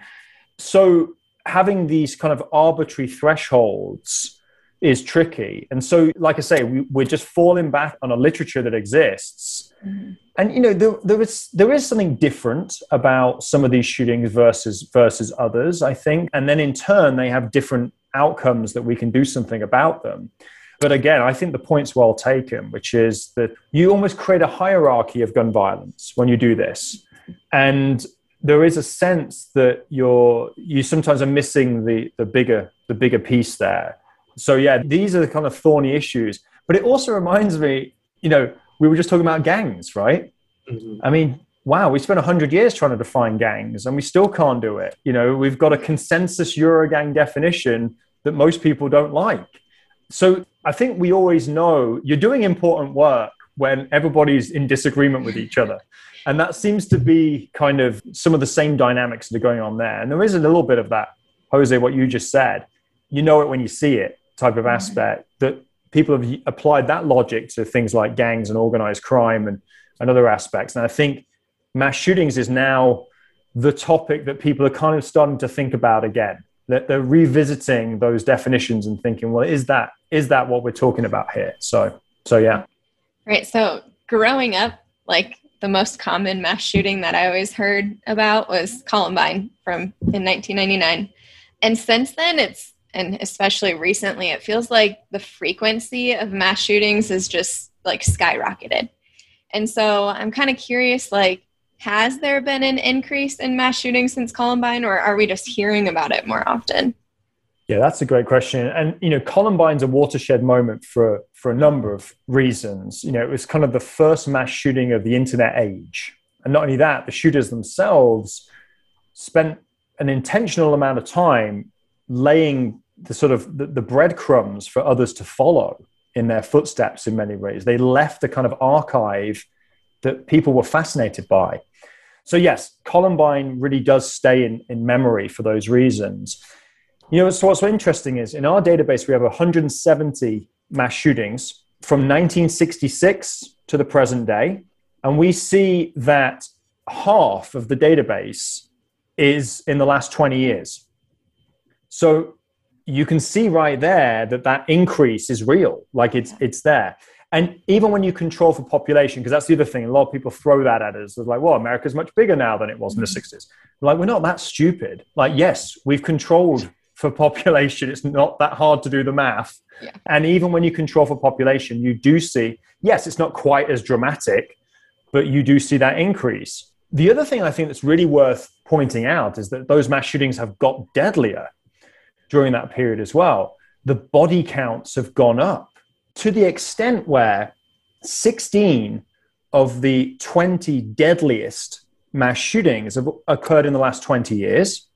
Speaker 3: So having these kind of arbitrary thresholds is tricky. And so, like I say, we, are just falling back on a literature that exists. Mm-hmm. And you know, there, there is there is something different about some of these shootings versus versus others, I think. And then in turn, they have different outcomes that we can do something about them. But again, I think the point's well taken, which is that you almost create a hierarchy of gun violence when you do this. And there is a sense that you're you sometimes are missing the the bigger the bigger piece there. So yeah, these are the kind of thorny issues. But it also reminds me, you know, we were just talking about gangs, right? Mm-hmm. I mean, wow, we spent 100 years trying to define gangs and we still can't do it. You know, we've got a consensus Eurogang definition that most people don't like. So I think we always know you're doing important work when everybody's in disagreement with each other. And that seems to be kind of some of the same dynamics that are going on there. And there is a little bit of that, Jose, what you just said. You know it when you see it type of mm-hmm. aspect that people have applied that logic to things like gangs and organized crime and, and other aspects. And I think mass shootings is now the topic that people are kind of starting to think about again. That they're revisiting those definitions and thinking, well, is that is that what we're talking about here? So so yeah.
Speaker 1: Right. So growing up, like the most common mass shooting that I always heard about was Columbine from in 1999. And since then it's and especially recently it feels like the frequency of mass shootings is just like skyrocketed. And so I'm kind of curious like has there been an increase in mass shootings since Columbine or are we just hearing about it more often?
Speaker 3: Yeah, that's a great question. And you know, Columbine's a watershed moment for for a number of reasons. You know, it was kind of the first mass shooting of the internet age. And not only that, the shooters themselves spent an intentional amount of time laying the sort of the, the breadcrumbs for others to follow in their footsteps in many ways. They left a kind of archive that people were fascinated by. So yes, Columbine really does stay in, in memory for those reasons. You know, so what's so interesting is in our database, we have 170 mass shootings from 1966 to the present day. And we see that half of the database is in the last 20 years. So you can see right there that that increase is real, like it's, it's there. And even when you control for population, because that's the other thing, a lot of people throw that at us. They're like, well, America's much bigger now than it was in the 60s. Mm-hmm. Like, we're not that stupid. Like, yes, we've controlled for population, it's not that hard to do the math. Yeah. And even when you control for population, you do see, yes, it's not quite as dramatic, but you do see that increase. The other thing I think that's really worth pointing out is that those mass shootings have got deadlier during that period as well. The body counts have gone up to the extent where 16 of the 20 deadliest mass shootings have occurred in the last 20 years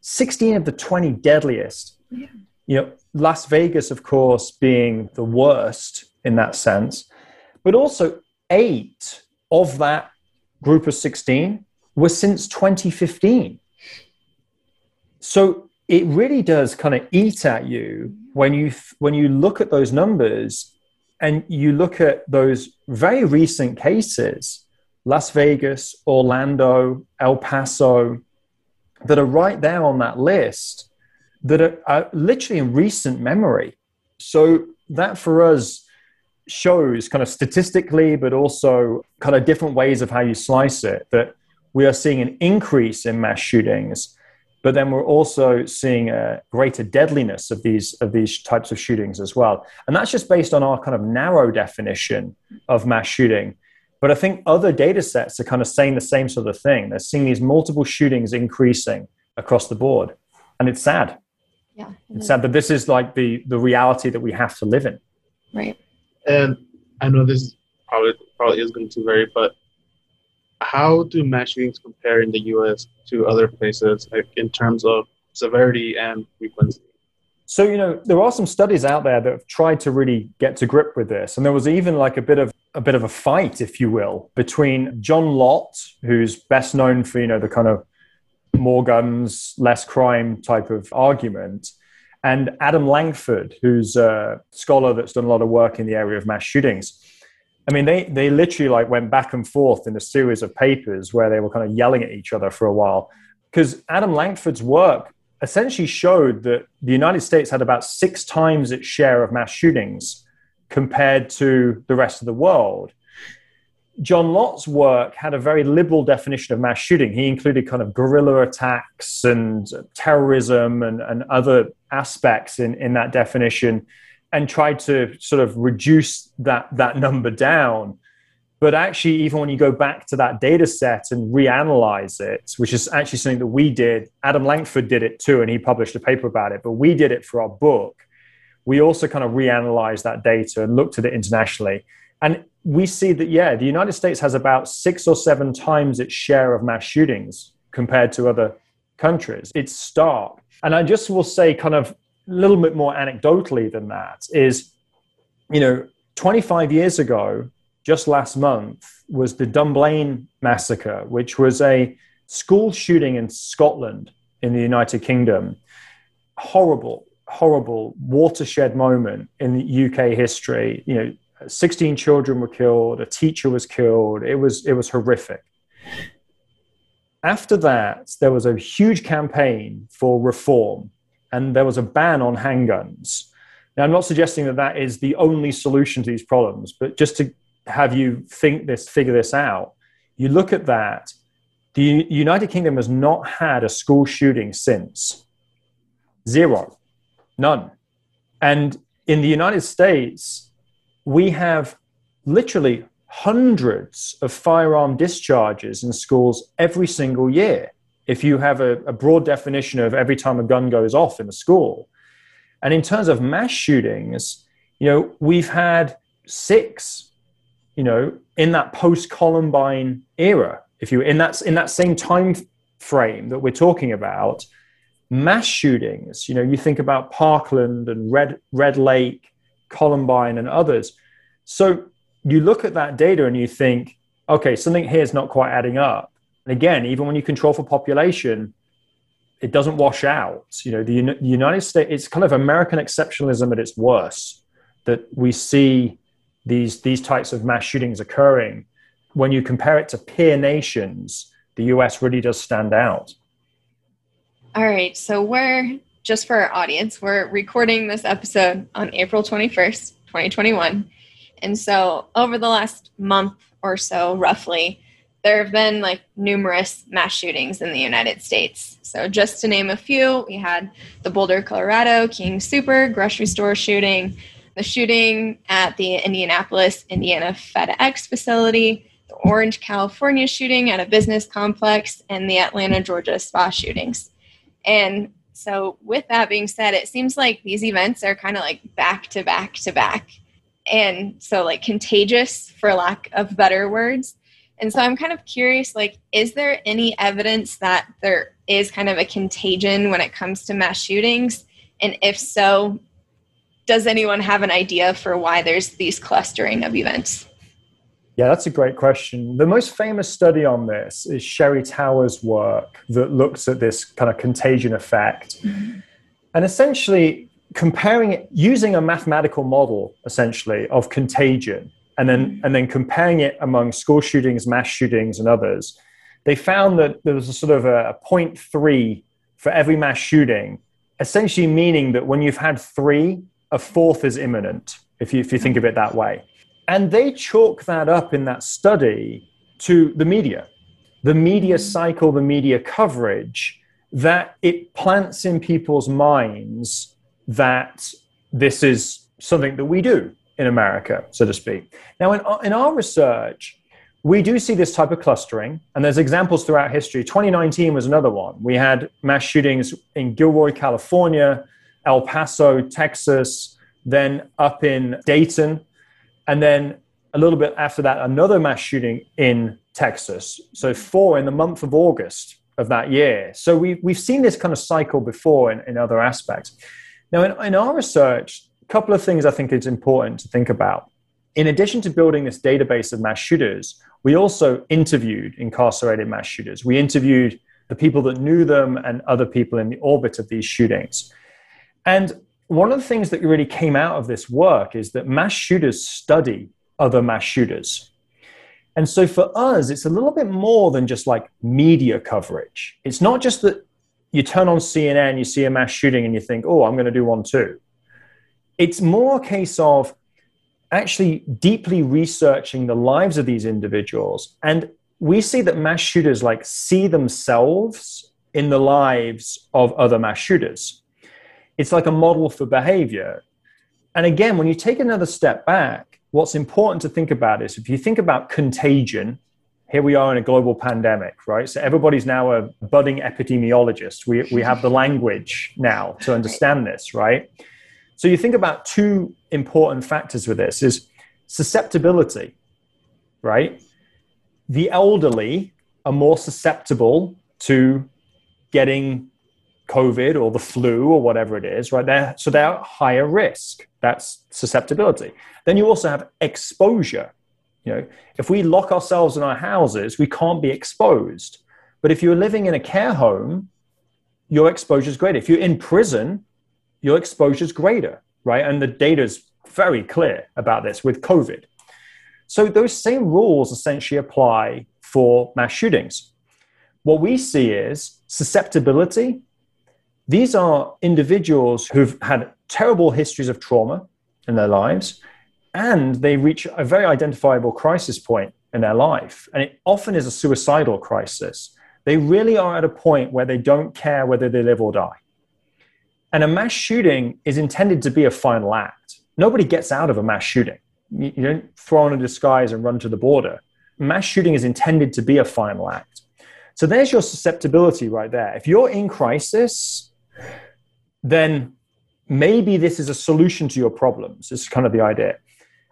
Speaker 3: 16 of the 20 deadliest. Yeah. You know, Las Vegas, of course, being the worst in that sense, but also eight of that group of 16 were since 2015. So it really does kind of eat at you when you when you look at those numbers and you look at those very recent cases Las Vegas, Orlando, El Paso, that are right there on that list that are, are literally in recent memory. So that for us shows kind of statistically, but also kind of different ways of how you slice it, that we are seeing an increase in mass shootings, but then we're also seeing a greater deadliness of these of these types of shootings as well. And that's just based on our kind of narrow definition of mass shooting. But I think other data sets are kind of saying the same sort of thing. They're seeing these multiple shootings increasing across the board. And it's sad.
Speaker 1: Yeah.
Speaker 3: It's sad that this is like the, the reality that we have to live in.
Speaker 1: Right.
Speaker 2: And I know this probably probably is going to vary, but how do mass shootings compare in the US to other places like in terms of severity and frequency?
Speaker 3: So, you know, there are some studies out there that have tried to really get to grip with this. And there was even like a bit of a bit of a fight, if you will, between John Lott, who's best known for, you know, the kind of more guns, less crime type of argument, and Adam Lankford, who's a scholar that's done a lot of work in the area of mass shootings. I mean, they, they literally like went back and forth in a series of papers where they were kind of yelling at each other for a while. Because Adam Lankford's work essentially showed that the United States had about six times its share of mass shootings compared to the rest of the world. John Lott's work had a very liberal definition of mass shooting. He included kind of guerrilla attacks and terrorism and, and other aspects in, in that definition and tried to sort of reduce that, that number down. But actually, even when you go back to that data set and reanalyze it, which is actually something that we did, Adam Lankford did it too, and he published a paper about it, but we did it for our book. We also kind of reanalyzed that data and looked at it internationally. And we see that, yeah, the United States has about six or seven times its share of mass shootings compared to other countries. It's stark. And I just will say, kind of, a little bit more anecdotally than that is, you know, 25 years ago, just last month, was the Dunblane massacre, which was a school shooting in Scotland in the United Kingdom. Horrible, horrible watershed moment in the UK history. You know, 16 children were killed, a teacher was killed. It was it was horrific. After that, there was a huge campaign for reform, and there was a ban on handguns. Now, I'm not suggesting that that is the only solution to these problems, but just to have you think this, figure this out, you look at that. The United Kingdom has not had a school shooting since zero, none. And in the United States, we have literally hundreds of firearm discharges in schools every single year. If you have a, a, broad definition of every time a gun goes off in a school. And in terms of mass shootings, you know, we've had six, you know, in that post Columbine era. If you in that in that same time frame that we're talking about, mass shootings, you know, you think about Parkland and Red Red Lake, Columbine and others. So you look at that data and you think, okay, something here is not quite adding up. And again, even when you control for population, it doesn't wash out. You know, the, the United States, it's kind of American exceptionalism at its worst that we see these, these types of mass shootings occurring. When you compare it to peer nations, the US really does stand out.
Speaker 1: All right. So we're, just for our audience, we're recording this episode on April 21st, 2021. And so over the last month or so, roughly, there have been like numerous mass shootings in the United States. So just to name a few, we had the Boulder, Colorado King Super grocery store shooting, the shooting at the Indianapolis, Indiana FedEx facility, the Orange, California shooting at a business complex, and the Atlanta, Georgia spa shootings. And so, with that being said, it seems like these events are kind of like back to back to back and so like contagious for lack of better words and so i'm kind of curious like is there any evidence that there is kind of a contagion when it comes to mass shootings and if so does anyone have an idea for why there's these clustering of events
Speaker 3: yeah, that's a great question. The most famous study on this is Sherry Towers' work that looks at this kind of contagion effect. Mm-hmm. And essentially, comparing it using a mathematical model essentially of contagion and then mm-hmm. and then comparing it among school shootings mass shootings and others they found that there was a sort of a, a 0.3 for every mass shooting essentially meaning that when you've had three a fourth is imminent if you, if you think of it that way and they chalk that up in that study to the media the media cycle the media coverage that it plants in people's minds that this is something that we do in America, so to speak. Now, in, in our research, we do see this type of clustering, and there's examples throughout history. 2019 was another one. We had mass shootings in Gilroy, California, El Paso, Texas, then up in Dayton, and then a little bit after that, another mass shooting in Texas. So, four in the month of August of that year. So, we, we've seen this kind of cycle before in, in other aspects. Now, in, in our research, a couple of things I think it's important to think about. In addition to building this database of mass shooters, we also interviewed incarcerated mass shooters. We interviewed the people that knew them and other people in the orbit of these shootings. And one of the things that really came out of this work is that mass shooters study other mass shooters. And so for us, it's a little bit more than just like media coverage. It's not just that you turn on CNN, you see a mass shooting, and you think, oh, I'm going to do one too. It's more a case of actually deeply researching the lives of these individuals. And we see that mass shooters like see themselves in the lives of other mass shooters. It's like a model for behavior. And again, when you take another step back, what's important to think about is if you think about contagion, here we are in a global pandemic, right? So everybody's now a budding epidemiologist. We, we have the language now to understand this, right? So you think about two important factors with this is susceptibility, right? The elderly are more susceptible to getting COVID or the flu or whatever it is, right? They're, so they're higher risk. That's susceptibility. Then you also have exposure. You know, if we lock ourselves in our houses, we can't be exposed. But if you're living in a care home, your exposure is greater. If you're in prison, your exposure is greater, right? And the data is very clear about this with COVID. So those same rules essentially apply for mass shootings. What we see is susceptibility. These are individuals who've had terrible histories of trauma in their lives, and they reach a very identifiable crisis point in their life. And it often is a suicidal crisis. They really are at a point where they don't care whether they live or die. And a mass shooting is intended to be a final act. Nobody gets out of a mass shooting. You, don't throw on a disguise and run to the border. Mass shooting is intended to be a final act. So there's your susceptibility right there. If you're in crisis, then maybe this is a solution to your problems. Is kind of the idea.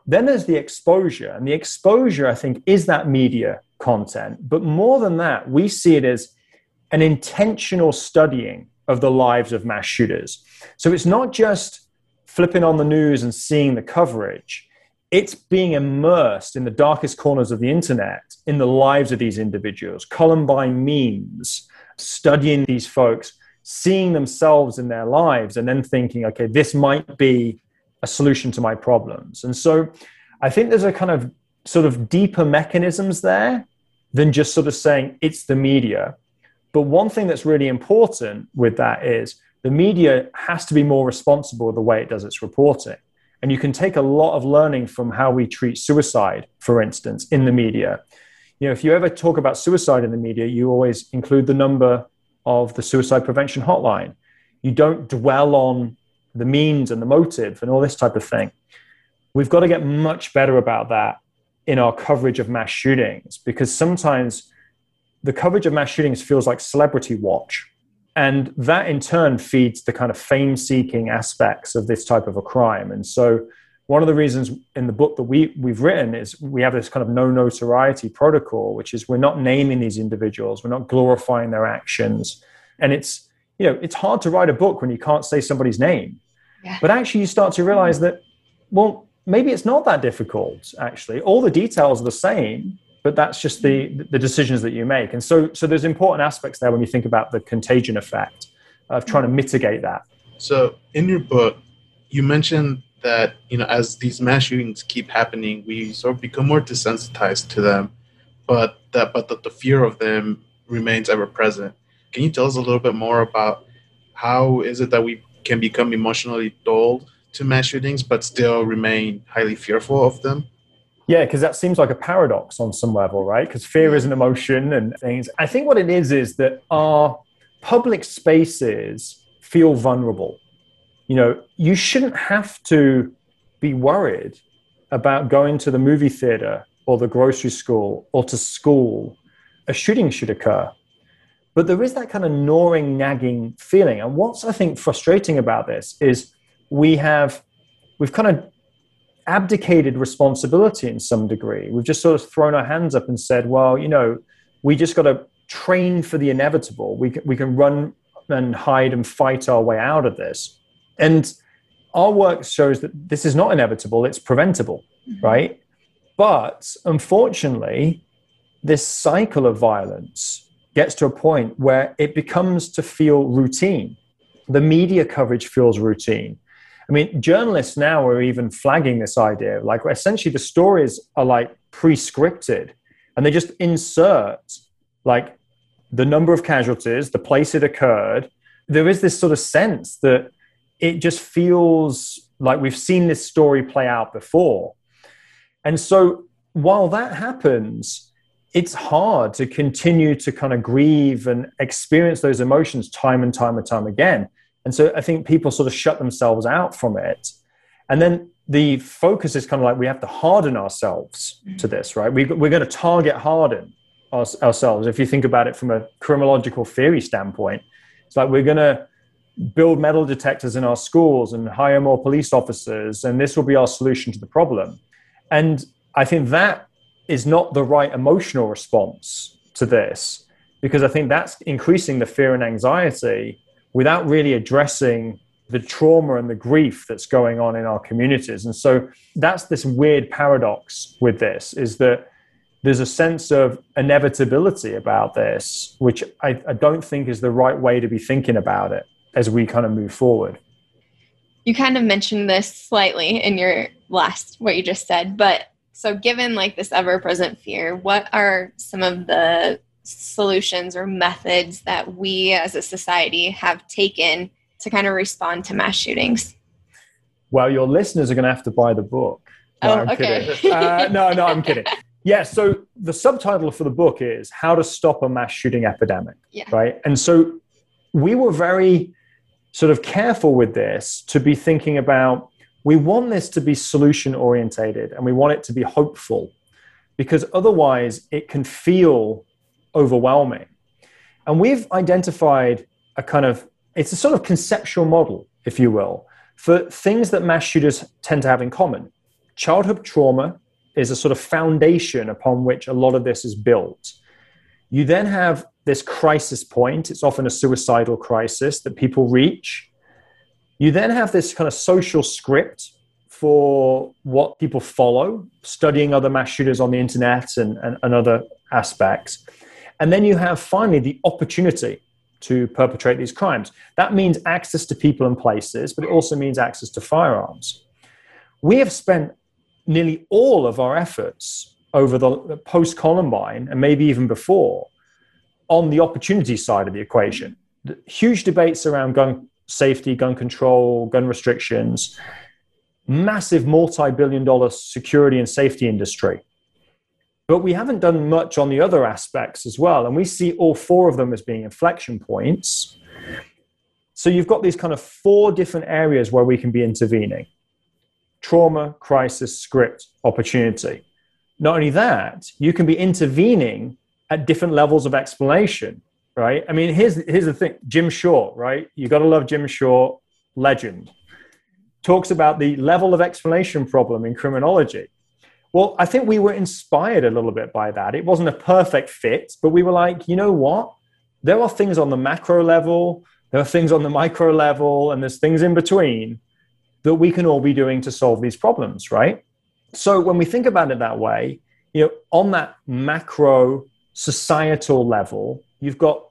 Speaker 3: Then there's the exposure. And the exposure, I think, is that media content. But more than that, we see it as an intentional studying of the lives of mass shooters. So it's not just flipping on the news and seeing the coverage, it's being immersed in the darkest corners of the internet in the lives of these individuals, Columbine memes, studying these folks, seeing themselves in their lives, and then thinking, okay, this might be a solution to my problems. And so I think there's a kind of sort of deeper mechanisms there than just sort of saying it's the media. But one thing that's really important with that is the media has to be more responsible the way it does its reporting. And you can take a lot of learning from how we treat suicide, for instance, in the media. You know, if you ever talk about suicide in the media, you always include the number of the suicide prevention hotline. You don't dwell on the means and the motive and all this type of thing. We've got to get much better about that in our coverage of mass shootings because sometimes the coverage of mass shootings feels like celebrity watch. And that in turn feeds the kind of fame seeking aspects of this type of a crime. And so, one of the reasons in the book that we, we've written is we have this kind of no notoriety protocol, which is we're not naming these individuals, we're not glorifying their actions. And it's, you know, it's hard to write a book when you can't say somebody's name. Yeah. But actually, you start to realize that, well, maybe it's not that difficult, actually. All the details are the same, but that's just the the decisions that you make and so so there's important aspects there when you think about the contagion effect of trying to mitigate that
Speaker 2: so in your book you mentioned that you know as these mass shootings keep happening we sort of become more desensitized to them but that but that the fear of them remains ever present can you tell us a little bit more about how is it that we can become emotionally dulled to mass shootings but still remain highly fearful of them
Speaker 3: yeah, because that seems like a paradox on some level, right? Because fear is an emotion and things. I think what it is is that our public spaces feel vulnerable. You know, you shouldn't have to be worried about going to the movie theater or the grocery store or to school. A shooting should occur. But there is that kind of gnawing, nagging feeling. And what's I think frustrating about this is we have we've kind of abdicated responsibility in some degree. We've just sort of thrown our hands up and said, well, you know, we just got to train for the inevitable. We can, we can run and hide and fight our way out of this. And our work shows that this is not inevitable, it's preventable, mm-hmm. right? But unfortunately, this cycle of violence gets to a point where it becomes to feel routine. The media coverage feels routine. I mean, journalists now are even flagging this idea. Like, essentially, the stories are like pre scripted and they just insert like the number of casualties, the place it occurred. There is this sort of sense that it just feels like we've seen this story play out before. And so while that happens, it's hard to continue to kind of grieve and experience those emotions time and time and time again. And so I think people sort of shut themselves out from it. And then the focus is kind of like we have to harden ourselves to mm. this, right? We, we're going to target harden our, ourselves. If you think about it from a criminological theory standpoint, it's like we're going to build metal detectors in our schools and hire more police officers, and this will be our solution to the problem. And I think that is not the right emotional response to this because I think that's increasing the fear and anxiety without really addressing the trauma and the grief that's going on in our communities. And so that's this weird paradox with this is that there's a sense of inevitability about this, which I, I, don't think is the right way to be thinking about it as we kind of move forward.
Speaker 1: You kind of mentioned this slightly in your last, what you just said, but so given like this ever present fear, what are some of the solutions or methods that we as a society have taken to kind of respond to mass shootings?
Speaker 3: Well, your listeners are going to have to buy the book.
Speaker 1: No, oh, I'm okay.
Speaker 3: Kidding. Uh, no, no, I'm kidding. Yeah, so the subtitle for the book is How to Stop a Mass Shooting Epidemic.
Speaker 1: Yeah.
Speaker 3: Right. And so we were very sort of careful with this to be thinking about we want this to be solution orientated and we want it to be hopeful because otherwise it can feel overwhelming. And we've identified a kind of it's a sort of conceptual model, if you will, for things that mass shooters tend to have in common. Childhood trauma is a sort of foundation upon which a lot of this is built. You then have this crisis point, it's often a suicidal crisis that people reach. You then have this kind of social script for what people follow, studying other mass shooters on the internet and, and, and other aspects. And then you have finally the opportunity to perpetrate these crimes. That means access to people and places, but it also means access to firearms. We have spent nearly all of our efforts over the post Columbine and maybe even before on the opportunity side of the equation. Huge debates around gun safety, gun control, gun restrictions, massive multi billion dollar security and safety industry but we haven't done much on the other aspects as well. And we see all four of them as being inflection points. So you've got these kind of four different areas where we can be intervening trauma, crisis, script, opportunity. Not only that, you can be intervening at different levels of explanation, right? I mean, here's, here's the thing Jim Short, right? You got to love Jim Short, legend, talks about the level of explanation problem in criminology well, I think we were inspired a little bit by that. It wasn't a perfect fit, but we were like, you know what? There are things on the macro level, there are things on the micro level, and there's things in between that we can all be doing to solve these problems, right? So when we think about it that way, you know, on that macro societal level, you've got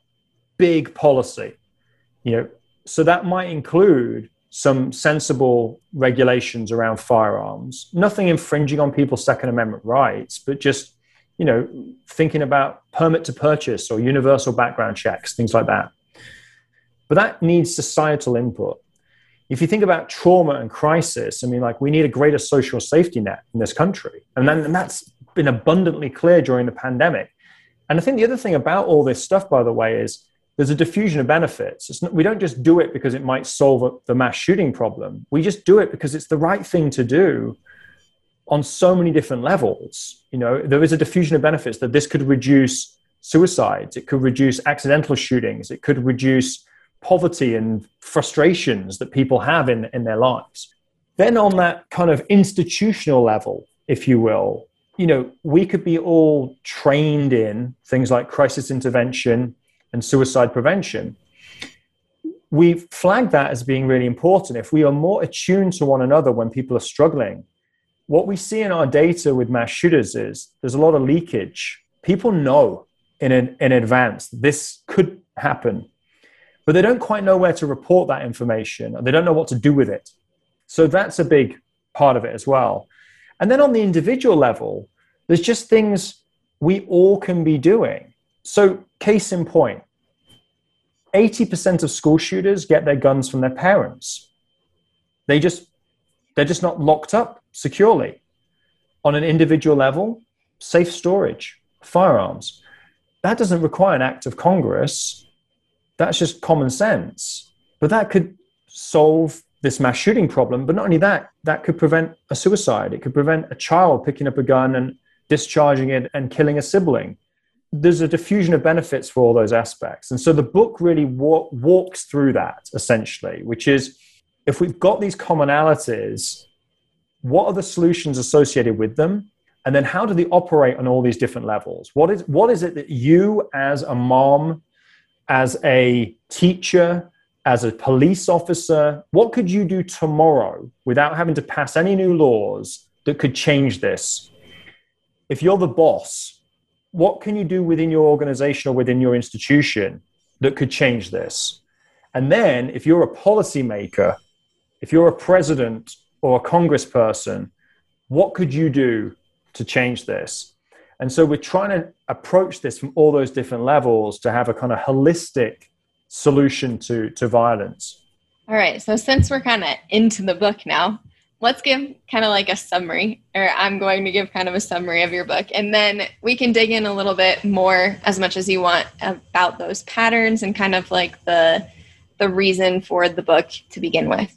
Speaker 3: big policy, you know, so that might include some sensible regulations around firearms, nothing infringing on people's Second Amendment rights, but just you know thinking about permit to purchase or universal background checks, things like that. But that needs societal input. If you think about trauma and crisis, I mean, like we need a greater social safety net in this country, and then and that's been abundantly clear during the pandemic. And I think the other thing about all this stuff, by the way, is there's a diffusion of benefits. Not, we don't just do it because it might solve the mass shooting problem. We just do it because it's the right thing to do on so many different levels. You know, there is a diffusion of benefits that this could reduce suicides, it could reduce accidental shootings, it could reduce poverty and frustrations that people have in, in their lives. Then on that kind of institutional level, if you will, you know, we could be all trained in things like crisis intervention, and suicide prevention, we flag that as being really important. If we are more attuned to one another when people are struggling, what we see in our data with mass shooters is there's a lot of leakage. People know in, an, in advance this could happen, but they don't quite know where to report that information and they don't know what to do with it. So that's a big part of it as well. And then on the individual level, there's just things we all can be doing. So, case in point 80% of school shooters get their guns from their parents. They just, they're just not locked up securely. On an individual level, safe storage, firearms. That doesn't require an act of Congress. That's just common sense. But that could solve this mass shooting problem. But not only that, that could prevent a suicide. It could prevent a child picking up a gun and discharging it and killing a sibling there's a diffusion of benefits for all those aspects. And so the book really wa- walks through that essentially, which is if we've got these commonalities, what are the solutions associated with them? And then how do they operate on all these different levels? What is, what is it that you, as a mom, as a teacher, as a police officer? What could you do tomorrow without having to pass any new laws that could change this? If you're the boss, what can you do within your organization or within your institution that could change this? And then, if you're a policymaker, if you're a president or a congressperson, what could you do to change this? And so we're trying to approach this from all those different levels to have a kind of holistic solution to, to violence.
Speaker 1: All right. So since we're kind of into the book now, let's give kind of like a summary, or I'm going to give kind of a summary of your book. And then we can dig in a little bit more, as much as you want, about those patterns and kind of like the the reason for the book to begin with.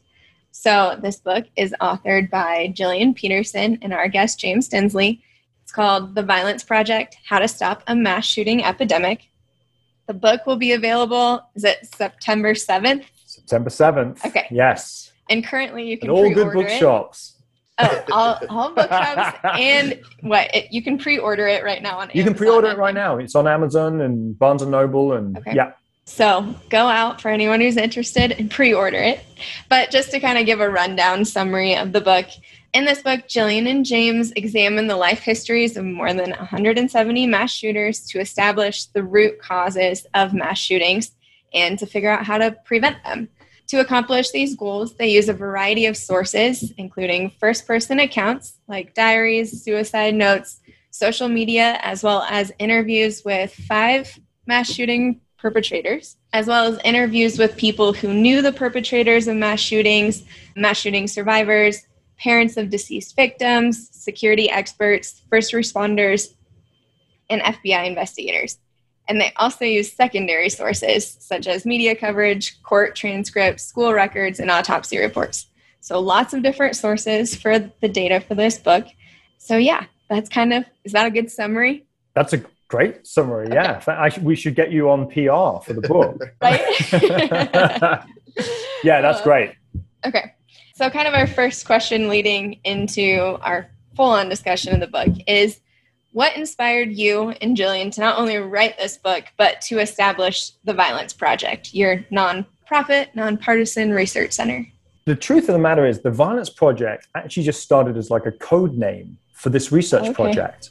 Speaker 1: So this book is authored by Jillian Peterson and our guest James Densley. It's called The Violence Project How to Stop a Mass Shooting Epidemic. The book will be available, is it September 7th?
Speaker 3: September 7th.
Speaker 1: Okay.
Speaker 3: Yes.
Speaker 1: And currently you can
Speaker 3: all good bookshops.
Speaker 1: Oh, all, all bookshops and what it, you can pre-order it right now on.
Speaker 3: You
Speaker 1: Amazon
Speaker 3: can pre-order it right now. It's on Amazon and Barnes and Noble and
Speaker 1: Okay.
Speaker 3: yeah.
Speaker 1: So go out for anyone who's interested and pre-order it. But just to kind of give a rundown summary of the book, in this book, Jillian and James examine the life histories of more than 170 mass shooters to establish the root causes of mass shootings and to figure out how to prevent them. To accomplish these goals, they use a variety of sources, including first person accounts like diaries, suicide notes, social media, as well as interviews with five mass shooting perpetrators, as well as interviews with people who knew the perpetrators of mass shootings, mass shooting survivors, parents of deceased victims, security experts, first responders, and FBI investigators. And they also use secondary sources such as media coverage, court transcripts, school records, and autopsy reports. So lots of different sources for the data for this book. So yeah, that's kind of is that a good summary?
Speaker 3: That's a great summary. Yeah. I we should get you on PR for the book.
Speaker 1: Right?
Speaker 3: yeah, that's uh, great.
Speaker 1: Okay. So, kind of our first question leading into our full on discussion of the book is what inspired you and Jillian to not only write this book, but to establish the Violence Project, your nonprofit, nonpartisan research center?
Speaker 3: The truth of the matter is, the Violence Project actually just started as like a code name for this research
Speaker 1: Okay.
Speaker 3: project.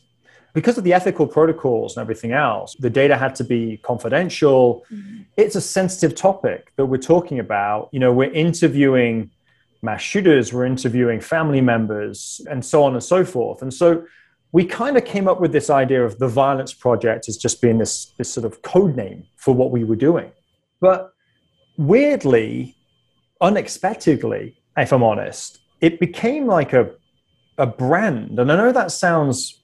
Speaker 3: Because of the ethical protocols and everything else, the data had to be confidential. Mm-hmm. It's a sensitive topic that we're talking about. You know, we're interviewing mass shooters, we're interviewing family members, and so on and so forth. And so we kind of came up with this idea of the Violence Project as just being this, this sort of code name for what we were doing. But weirdly, unexpectedly, if I'm honest, it became like a a brand. And I know that sounds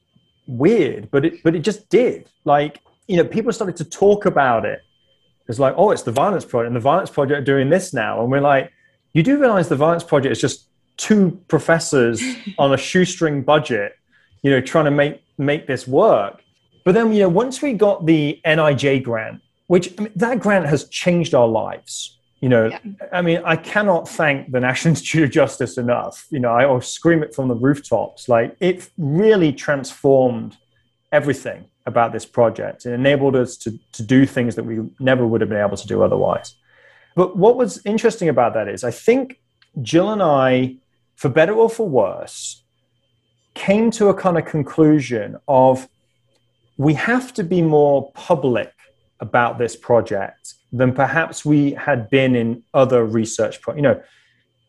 Speaker 3: weird, but it but it just did. Like, you know, people started to talk about it. It's like, oh, it's the Violence Project, and the Violence Project doing this now. And we're like, you do realize the Violence Project is just two professors on a shoestring budget, you know, trying to make make this work. But then, you know, once we got the NIJ grant, which I mean, that grant has changed our lives. You know,
Speaker 1: Yeah.
Speaker 3: I mean, I cannot thank the National Institute of Justice enough. You know, I will scream it from the rooftops. Like, it really transformed everything about this project. It enabled us to, to do things that we never would have been able to do otherwise. But what was interesting about that is, I think Jill and I, for better or for worse, came to a kind of conclusion of we have to be more public about this project than perhaps we had been in other research. Pro- you know,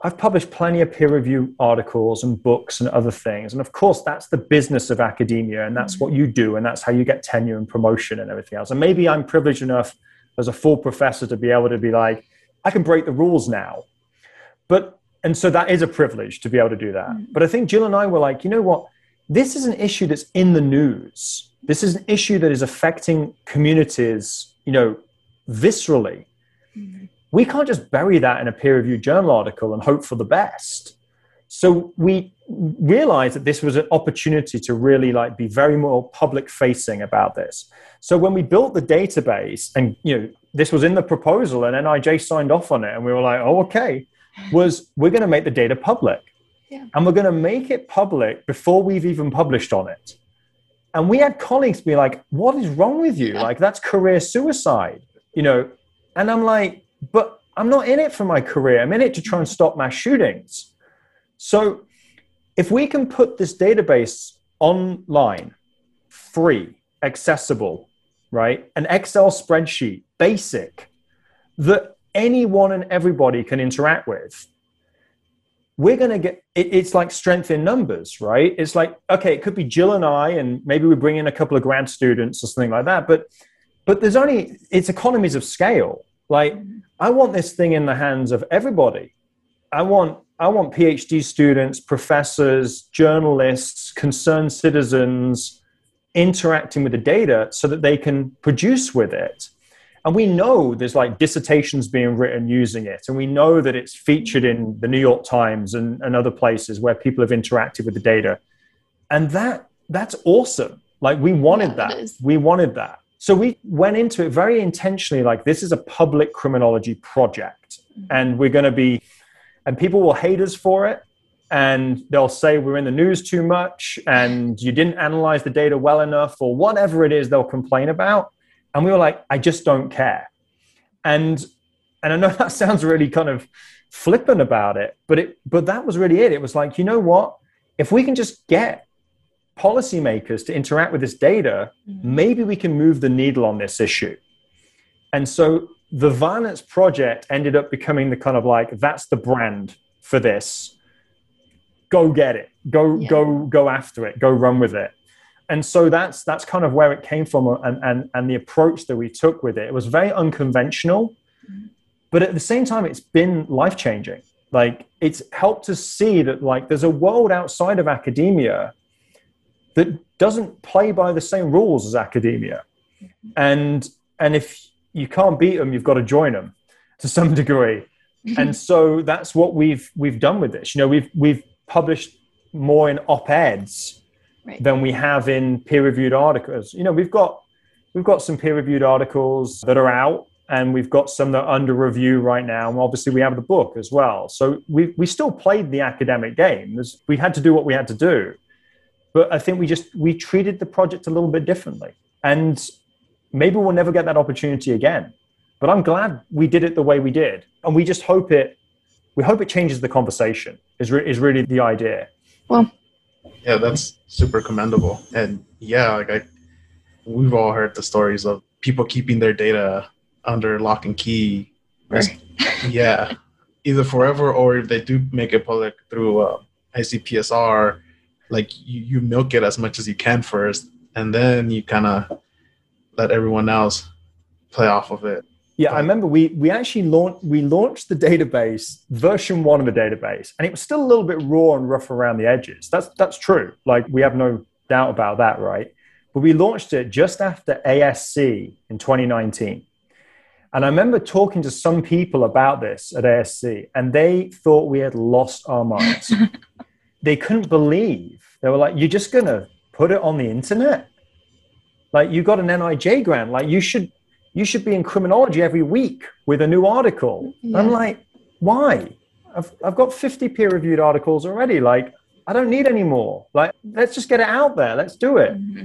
Speaker 3: I've published plenty of peer review articles and books and other things. And of course, that's the business of academia, and that's mm. what you do, and that's how you get tenure and promotion and everything else. And maybe I'm privileged enough as a full professor to be able to be like, I can break the rules now. But, and so that is a privilege to be able to do that. Mm. But I think Jill and I were like, you know what? This is an issue that's in the news. This is an issue that is affecting communities, you know, viscerally mm. we can't just bury that in a peer reviewed journal article and hope for the best. So we realized that this was an opportunity to really like be very more public facing about this. So when we built the database and you know this was in the proposal and NIJ signed off on it and we were like, "Oh, okay." Was we're going to make the data public.
Speaker 1: Yeah.
Speaker 3: And we're going to make it public before we've even published on it. And we had colleagues be like, "What is wrong with you? Like that's career suicide." You know, and I'm like, but I'm not in it for my career. I'm in it to try and stop mass shootings. So if we can put this database online, free, accessible, right? An Excel spreadsheet, basic, that anyone and everybody can interact with. We're going to get it, it's like strength in numbers, right? It's like, okay, it could be Jill and I, and maybe we bring in a couple of grad students or something like that. But but there's only it's economies of scale. Like, I want this thing in the hands of everybody. I want I want PhD students, professors, journalists, concerned citizens interacting with the data so that they can produce with it. And we know there's like dissertations being written using it. And we know that it's featured in the New York Times and, and other places where people have interacted with the data. And that that's awesome. Like we wanted yeah, that. We wanted that. So we went into it very intentionally like this is a public criminology project. Mm-hmm. And we're going to be and people will hate us for it and they'll say we're in the news too much and you didn't analyze the data well enough or whatever it is they'll complain about. And we were like i just don't care. And and i know that sounds really kind of flippant about it but it but that was really it. It was like you know what? If we can just get policymakers to interact with this data mm-hmm. maybe we can move the needle on this issue. And so the violence project ended up becoming the kind of like that's the brand for this go get it go yeah. go go after it go run with it and so that's that's kind of where it came from and and, and the approach that we took with it it was very unconventional mm-hmm. but at the same time it's been life changing like it's helped us see that like there's a world outside of academia that doesn't play by the same rules as academia mm-hmm. and and if you can't beat them you've got to join them to some degree and so that's what we've we've done with this you know we've we've published more in op-eds right. than we have in peer-reviewed articles. You know, we've got we've got some peer-reviewed articles that are out, and we've got some that are under review right now. And obviously, we have the book as well. So we we still played the academic game. There's, we had to do what we had to do, but I think we just we treated the project a little bit differently, and maybe we'll never get that opportunity again. But I'm glad we did it the way we did, and we just hope it we hope it changes the conversation is, re- is really the idea
Speaker 1: well
Speaker 2: yeah that's super commendable and yeah like i we've all heard the stories of people keeping their data under lock and key right. yeah either forever or if they do make it public through uh, icpsr like you, you milk it as much as you can first and then you kind of let everyone else play off of it
Speaker 3: yeah, I remember we we actually launched we launched the database version one of the database, and it was still a little bit raw and rough around the edges. That's that's true. Like we have no doubt about that, right? But we launched it just after ASC in 2019. And I remember talking to some people about this at ASC, and they thought we had lost our minds. they couldn't believe. They were like, You're just gonna put it on the internet? Like you got an NIJ grant, like you should you should be in criminology every week with a new article. Yeah. I'm like, why? I've, I've got 50 peer reviewed articles already. Like, I don't need any more. Like, let's just get it out there. Let's do it. Mm-hmm.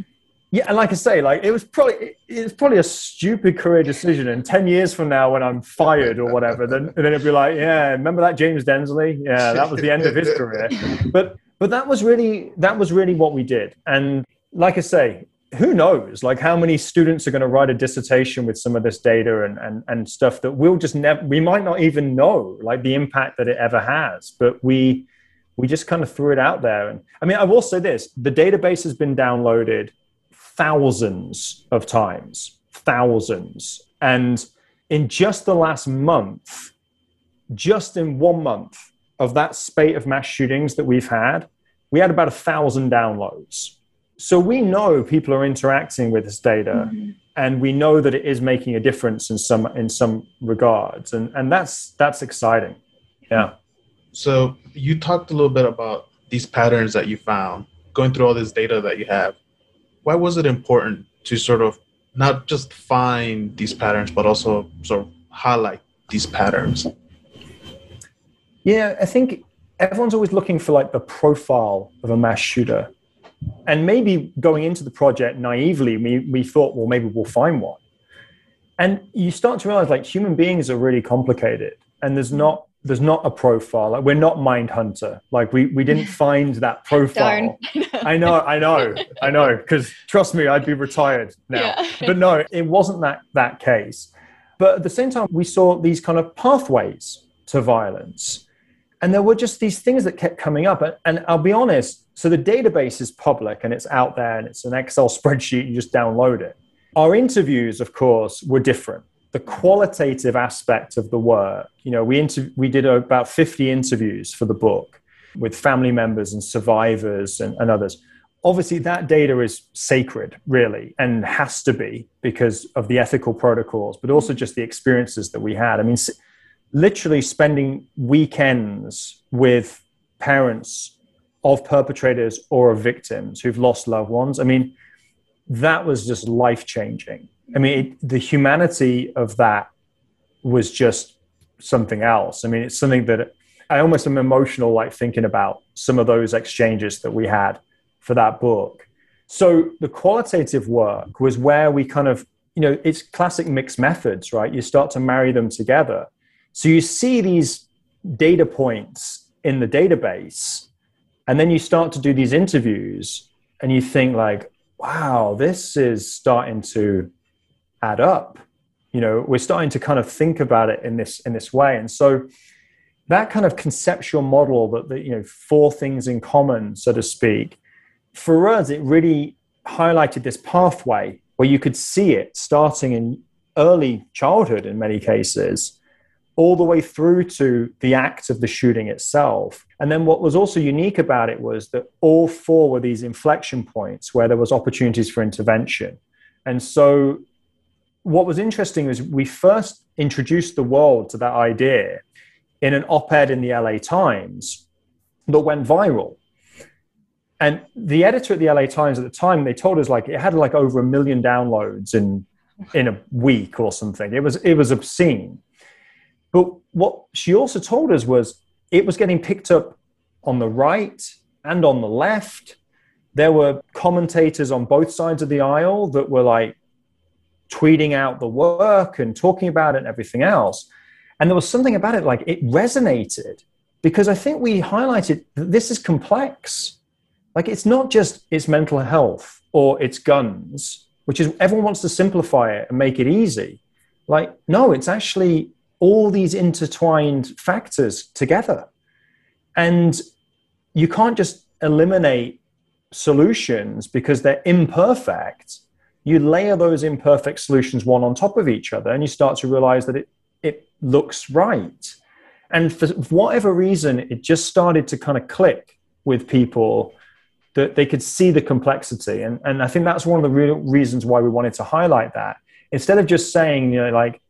Speaker 3: Yeah, and like I say, like it was probably it's probably a stupid career decision. And ten years from now, when I'm fired or whatever, then then it'll be like, yeah, remember that James Densley? Yeah, that was the end of his career. But but that was really that was really what we did. And like I say, who knows? Like how many students are going to write a dissertation with some of this data and, and, and stuff that we'll just never we might not even know like the impact that it ever has but we we just kind of threw it out there. And i mean i will say this the database has been downloaded thousands of times thousands. And in just the last month just in one month of that spate of mass shootings that we've had we had about a thousand downloads so we know people are interacting with this data mm-hmm. and we know that it is making a difference in some in some regards and and that's that's exciting. Yeah.
Speaker 2: So you talked a little bit about these patterns that you found going through all this data that you have. Why was it important to sort of not just find these patterns but also sort of highlight these patterns?
Speaker 3: Yeah i think everyone's always looking for like the profile of a mass shooter and maybe going into the project naively, we, we thought, well, maybe we'll find one. and you start to realize like human beings are really complicated and there's not there's not a profile like we're not mind hunter. like we we didn't find that profile i know i know i know because trust me i'd be retired now yeah. but no it wasn't that that case but at the same time we saw these kind of pathways to violence and there were just these things that kept coming up and, and i'll be honest so the database is public and it's out there and it's an excel spreadsheet you just download it our interviews of course were different the qualitative aspect of the work. You know, we inter- we did about 50 interviews for the book with family members and survivors and, and others. Obviously, that data is sacred, really, and has to be because of the ethical protocols, but also just the experiences that we had. I mean, literally spending weekends with parents of perpetrators or of victims who've lost loved ones. I mean, that was just life changing. I mean, it, the humanity of that was just something else. I mean, it's something that I almost am emotional, like thinking about some of those exchanges that we had for that book. So the qualitative work was where we kind of, you know, it's classic mixed methods, right? You start to marry them together. So you see these data points in the database, and then you start to do these interviews, and you think like, wow, this is starting to add up. You know we're starting to kind of think about it in this in this way. And so that kind of conceptual model that the you know four things in common so to speak. For us it really highlighted this pathway where you could see it starting in early childhood in many cases all the way through to the act of the shooting itself and then what was also unique about it was that all four were these inflection points where there was opportunities for intervention and so what was interesting was we first introduced the world to that idea in an op ed in the LA Times that went viral. And the editor at the LA Times at the time, they told us like it had like over a million downloads in in a week or something. It was it was obscene. But what she also told us was it was getting picked up on the right and on the left. There were commentators on both sides of the aisle that were like, tweeting out the work and talking about it and everything else. And there was something about it like it resonated because I think we highlighted that this is complex. Like it's not just its mental health or its guns, which is everyone wants to simplify it and make it easy. Like, no, it's actually all these intertwined factors together. And you can't just eliminate solutions because they're imperfect you layer those imperfect solutions one on top of each other and you start to realize that it, it looks right. And for whatever reason, it just started to kind of click with people that they could see the complexity. And, and I think that's one of the real reasons why we wanted to highlight that. Instead of just saying, you know, like,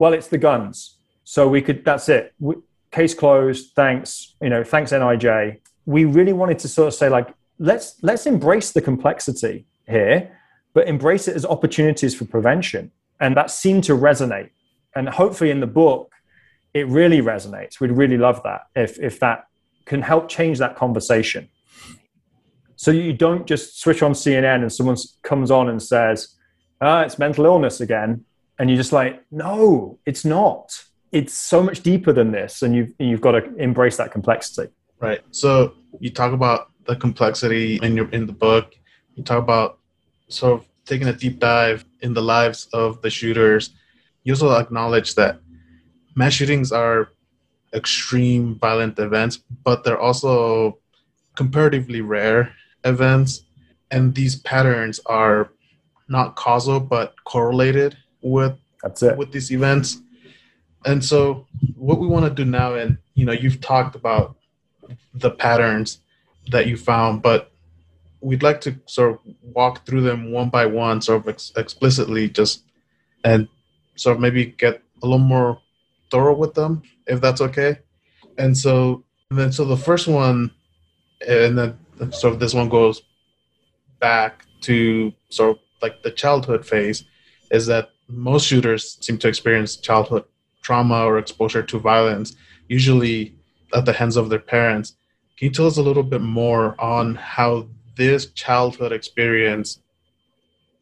Speaker 3: well, it's the guns. So we could, that's it. We, case closed. Thanks. You know, thanks NIJ. We really wanted to sort of say like, let's, let's embrace the complexity here but embrace it as opportunities for prevention. And that seemed to resonate. And hopefully in the book, it really resonates. We'd really love that if, if that can help change that conversation. So you don't just switch on CNN and someone comes on and says, ah, it's mental illness again. And you're just like, no, it's not. It's so much deeper than this. And you've, you've got to embrace that complexity.
Speaker 2: Right. So you talk about the complexity in your in the book. You talk about sort of taking a deep dive in the lives of the shooters, you also acknowledge that mass shootings are extreme violent events, but they're also comparatively rare events. And these patterns are not causal, but correlated with
Speaker 3: That's it.
Speaker 2: with these events. And so what we want to do now, and you know, you've talked about the patterns that you found, but we'd like to sort of walk through them one by one, sort of ex- explicitly, just and sort of maybe get a little more thorough with them, if that's okay. And so, and then so the first one, and then sort of this one goes back to sort of like the childhood phase, is that most shooters seem to experience childhood trauma or exposure to violence, usually at the hands of their parents. Can you tell us a little bit more on how this childhood experience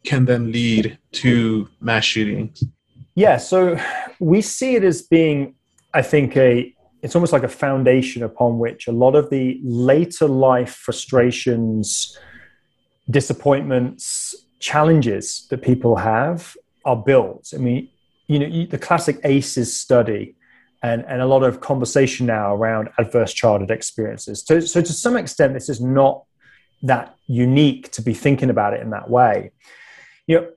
Speaker 2: can then lead to mass shootings?
Speaker 3: Yeah, so we see it as being, I think, a it's almost like a foundation upon which a lot of the later life frustrations, disappointments, challenges that people have are built. I mean, you know, you, the classic ACEs study and, and a lot of conversation now around adverse childhood experiences. So, so to some extent, this is not that unique to be thinking about it in that way. You know,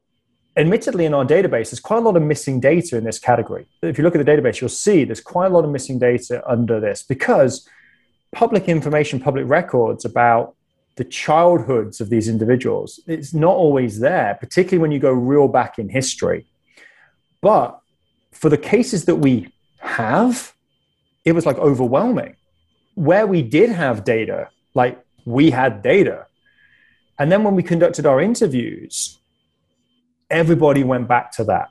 Speaker 3: admittedly, in our database, there's quite a lot of missing data in this category. If you look at the database, you'll see there's quite a lot of missing data under this because public information, public records about the childhoods of these individuals, it's not always there, particularly when you go real back in history. But for the cases that we have, it was like overwhelming. Where we did have data, like we had data. And then when we conducted our interviews, everybody went back to that.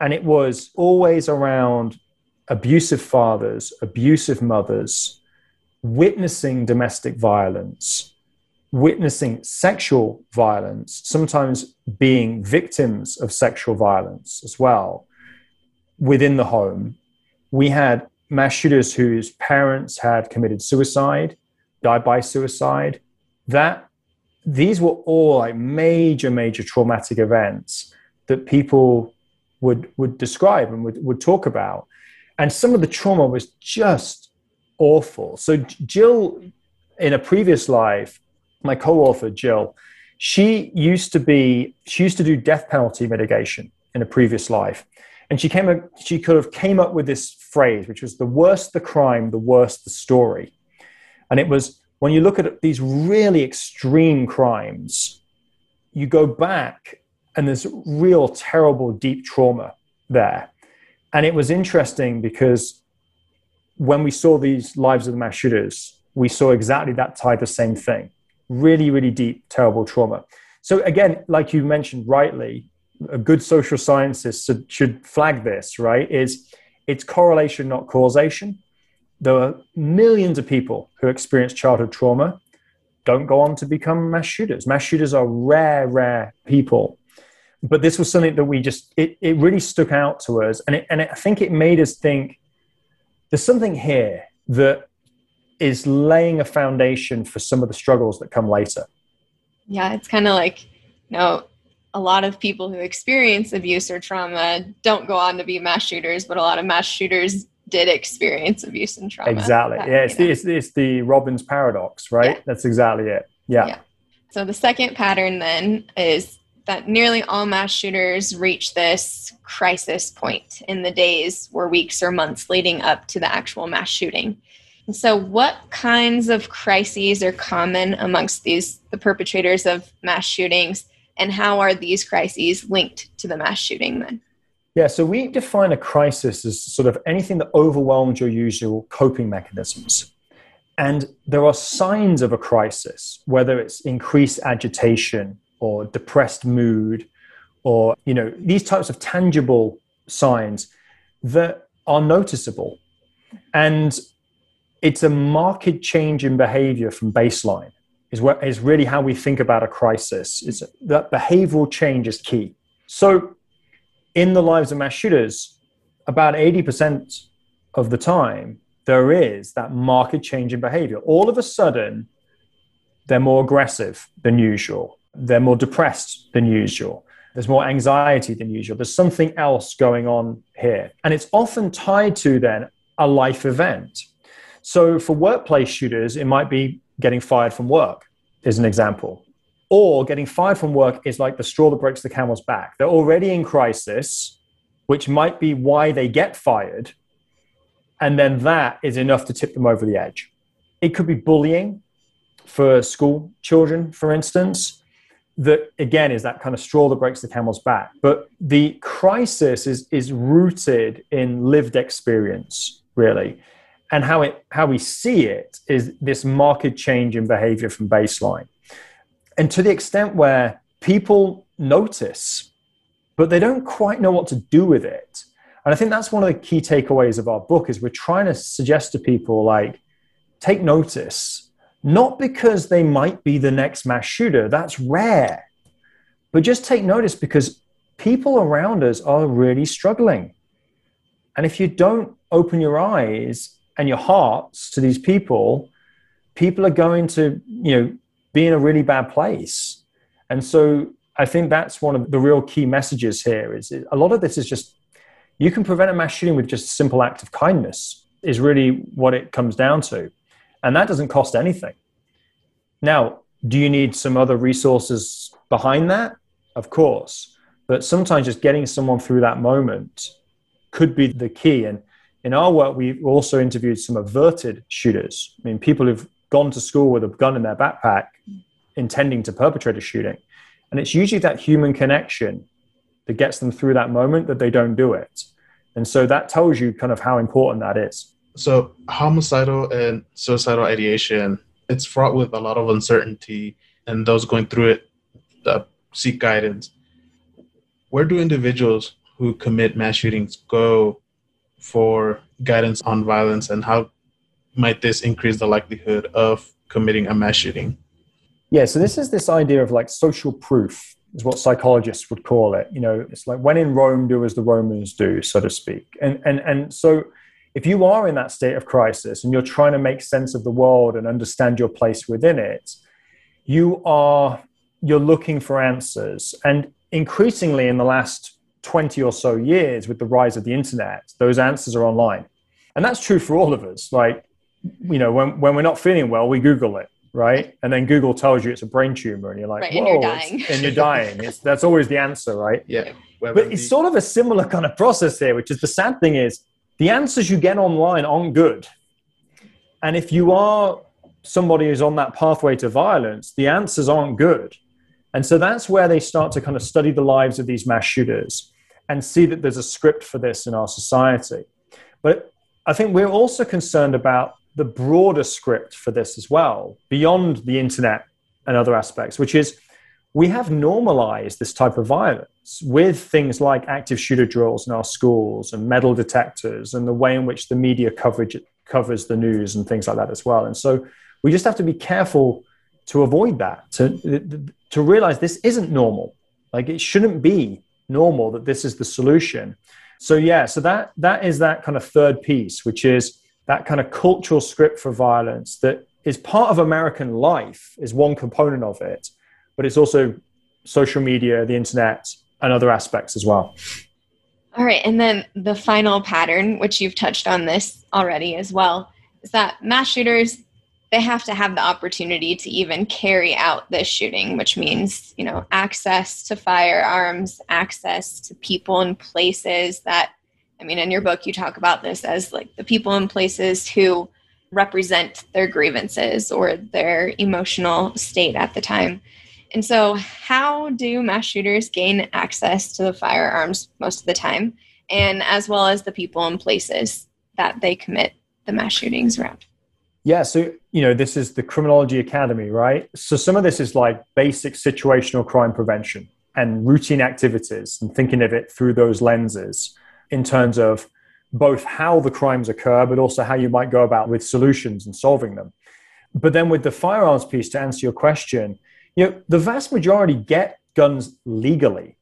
Speaker 3: And it was always around abusive fathers, abusive mothers, witnessing domestic violence, witnessing sexual violence, sometimes being victims of sexual violence as well within the home. We had mass shooters whose parents had committed suicide, died by suicide. That these were all like major, major traumatic events that people would would describe and would, would talk about. And some of the trauma was just awful. So Jill, in a previous life, my co-author Jill, she used to be she used to do death penalty mitigation in a previous life. And she came she could have came up with this phrase, which was the worse the crime, the worse the story. And it was when you look at these really extreme crimes, you go back and there's real terrible deep trauma there and it was interesting because when we saw these lives of the mass shooters we saw exactly that type of same thing really really deep terrible trauma. So again like you mentioned rightly a good social scientist should flag this right? Is it's correlation not causation. There are millions of people who experience childhood trauma don't go on to become mass shooters. Mass shooters are rare rare people. But this was something that we just it, it really stuck out to us. And it, and it, i think it made us think there's something here that is laying a foundation for some of the struggles that come later.
Speaker 1: Yeah it's kind of like you know a lot of people who experience abuse or trauma don't go on to be mass shooters but a lot of mass shooters did experience abuse and trauma.
Speaker 3: Exactly. That, yeah it's the, it's, it's, the robbins paradox right? Yeah. that's exactly it. Yeah. yeah.
Speaker 1: So the second pattern then is that nearly all mass shooters reach this crisis point in the days or weeks or months leading up to the actual mass shooting. So, what kinds of crises are common amongst these the perpetrators of mass shootings, and how are these crises linked to the mass shooting then?
Speaker 3: Yeah, so we define a crisis as sort of anything that overwhelms your usual coping mechanisms. And there are signs of a crisis, whether it's increased agitation, or depressed mood or you know these types of tangible signs that are noticeable and it's a marked change in behavior from baseline is what is really how we think about a crisis is that behavioral change is key so in the lives of mass shooters about 80% of the time there is that marked change in behavior all of a sudden they're more aggressive than usual they're more depressed than usual. There's more anxiety than usual. There's something else going on here. And it's often tied to then a life event. So for workplace shooters, it might be getting fired from work, is an example. Or getting fired from work is like the straw that breaks the camel's back. They're already in crisis, which might be why they get fired. And then that is enough to tip them over the edge. It could be bullying for school children, for instance that again is that kind of straw that breaks the camel's back. But the crisis is is rooted in lived experience, really. And how it how we see it is this marked change in behavior from baseline. And to the extent where people notice, but they don't quite know what to do with it. And I think that's one of the key takeaways of our book is we're trying to suggest to people like take notice not because they might be the next mass shooter, that's rare, but just take notice because people around us are really struggling. And if you don't open your eyes and your hearts to these people, people are going to, you know, be in a really bad place. And so I think that's one of the real key messages here is a lot of this is just you can prevent a mass shooting with just a simple act of kindness is really what it comes down to. And that doesn't cost anything. Now, do you need some other resources behind that? Of course. But sometimes just getting someone through that moment could be the key. And in our work, we've also interviewed some averted shooters. I mean, people who've gone to school with a gun in their backpack intending to perpetrate a shooting. And it's usually that human connection that gets them through that moment that they don't do it. And so that tells you kind of how important that is.
Speaker 2: So, homicidal and suicidal ideation, it's fraught with a lot of uncertainty, and those going through it uh, seek guidance. Where do individuals who commit mass shootings go for guidance on violence, and how might this increase the likelihood of committing a mass shooting?
Speaker 3: Yeah, so this is this idea of like social proof, is what psychologists would call it. You know, it's like when in Rome, do as the Romans do, so to speak. And and and so if you are in that state of crisis and you're trying to make sense of the world and understand your place within it, you are you're looking for answers. And increasingly in the last 20 or so years with the rise of the internet, those answers are online. And that's true for all of us. Like, you know, when, when we're not feeling well, we Google it right? And then Google tells you it's a brain tumor, and you're like, right,
Speaker 1: and you're dying.
Speaker 3: and you're dying. It's, that's always the answer, right?
Speaker 2: Yeah.
Speaker 3: But it's sort of a similar kind of process here, which is the sad thing is the answers you get online aren't good. And if you are somebody who's on that pathway to violence, the answers aren't good. And so that's where they start to kind of study the lives of these mass shooters and see that there's a script for this in our society. But I think we're also concerned about the broader script for this as well, beyond the internet and other aspects, which is we have normalized this type of violence with things like active shooter drills in our schools and metal detectors and the way in which the media coverage covers the news and things like that as well. And so we just have to be careful to avoid that, to, to realize this isn't normal. Like it shouldn't be normal that this is the solution. So yeah, so that that is that kind of third piece, which is that kind of cultural script for violence that is part of American life, is one component of it, but it's also social media, the internet, and other aspects as well.
Speaker 1: All right. And then the final pattern, which you've touched on this already as well, is that mass shooters they have to have the opportunity to even carry out this shooting which means you know access to firearms access to people and places that I mean, in your book, you talk about this as like the people and places who represent their grievances or their emotional state at the time. And so, how do mass shooters gain access to the firearms most of the time, and as well as the people and places that they commit the mass shootings around?
Speaker 3: Yeah, so you know, this is the Criminology Academy, right? So some of this is like basic situational crime prevention and routine activities and thinking of it through those lenses in terms of both how the crimes occur, but also how you might go about with solutions and solving them. But then with the firearms piece, to answer your question, you know, the vast majority get guns legally,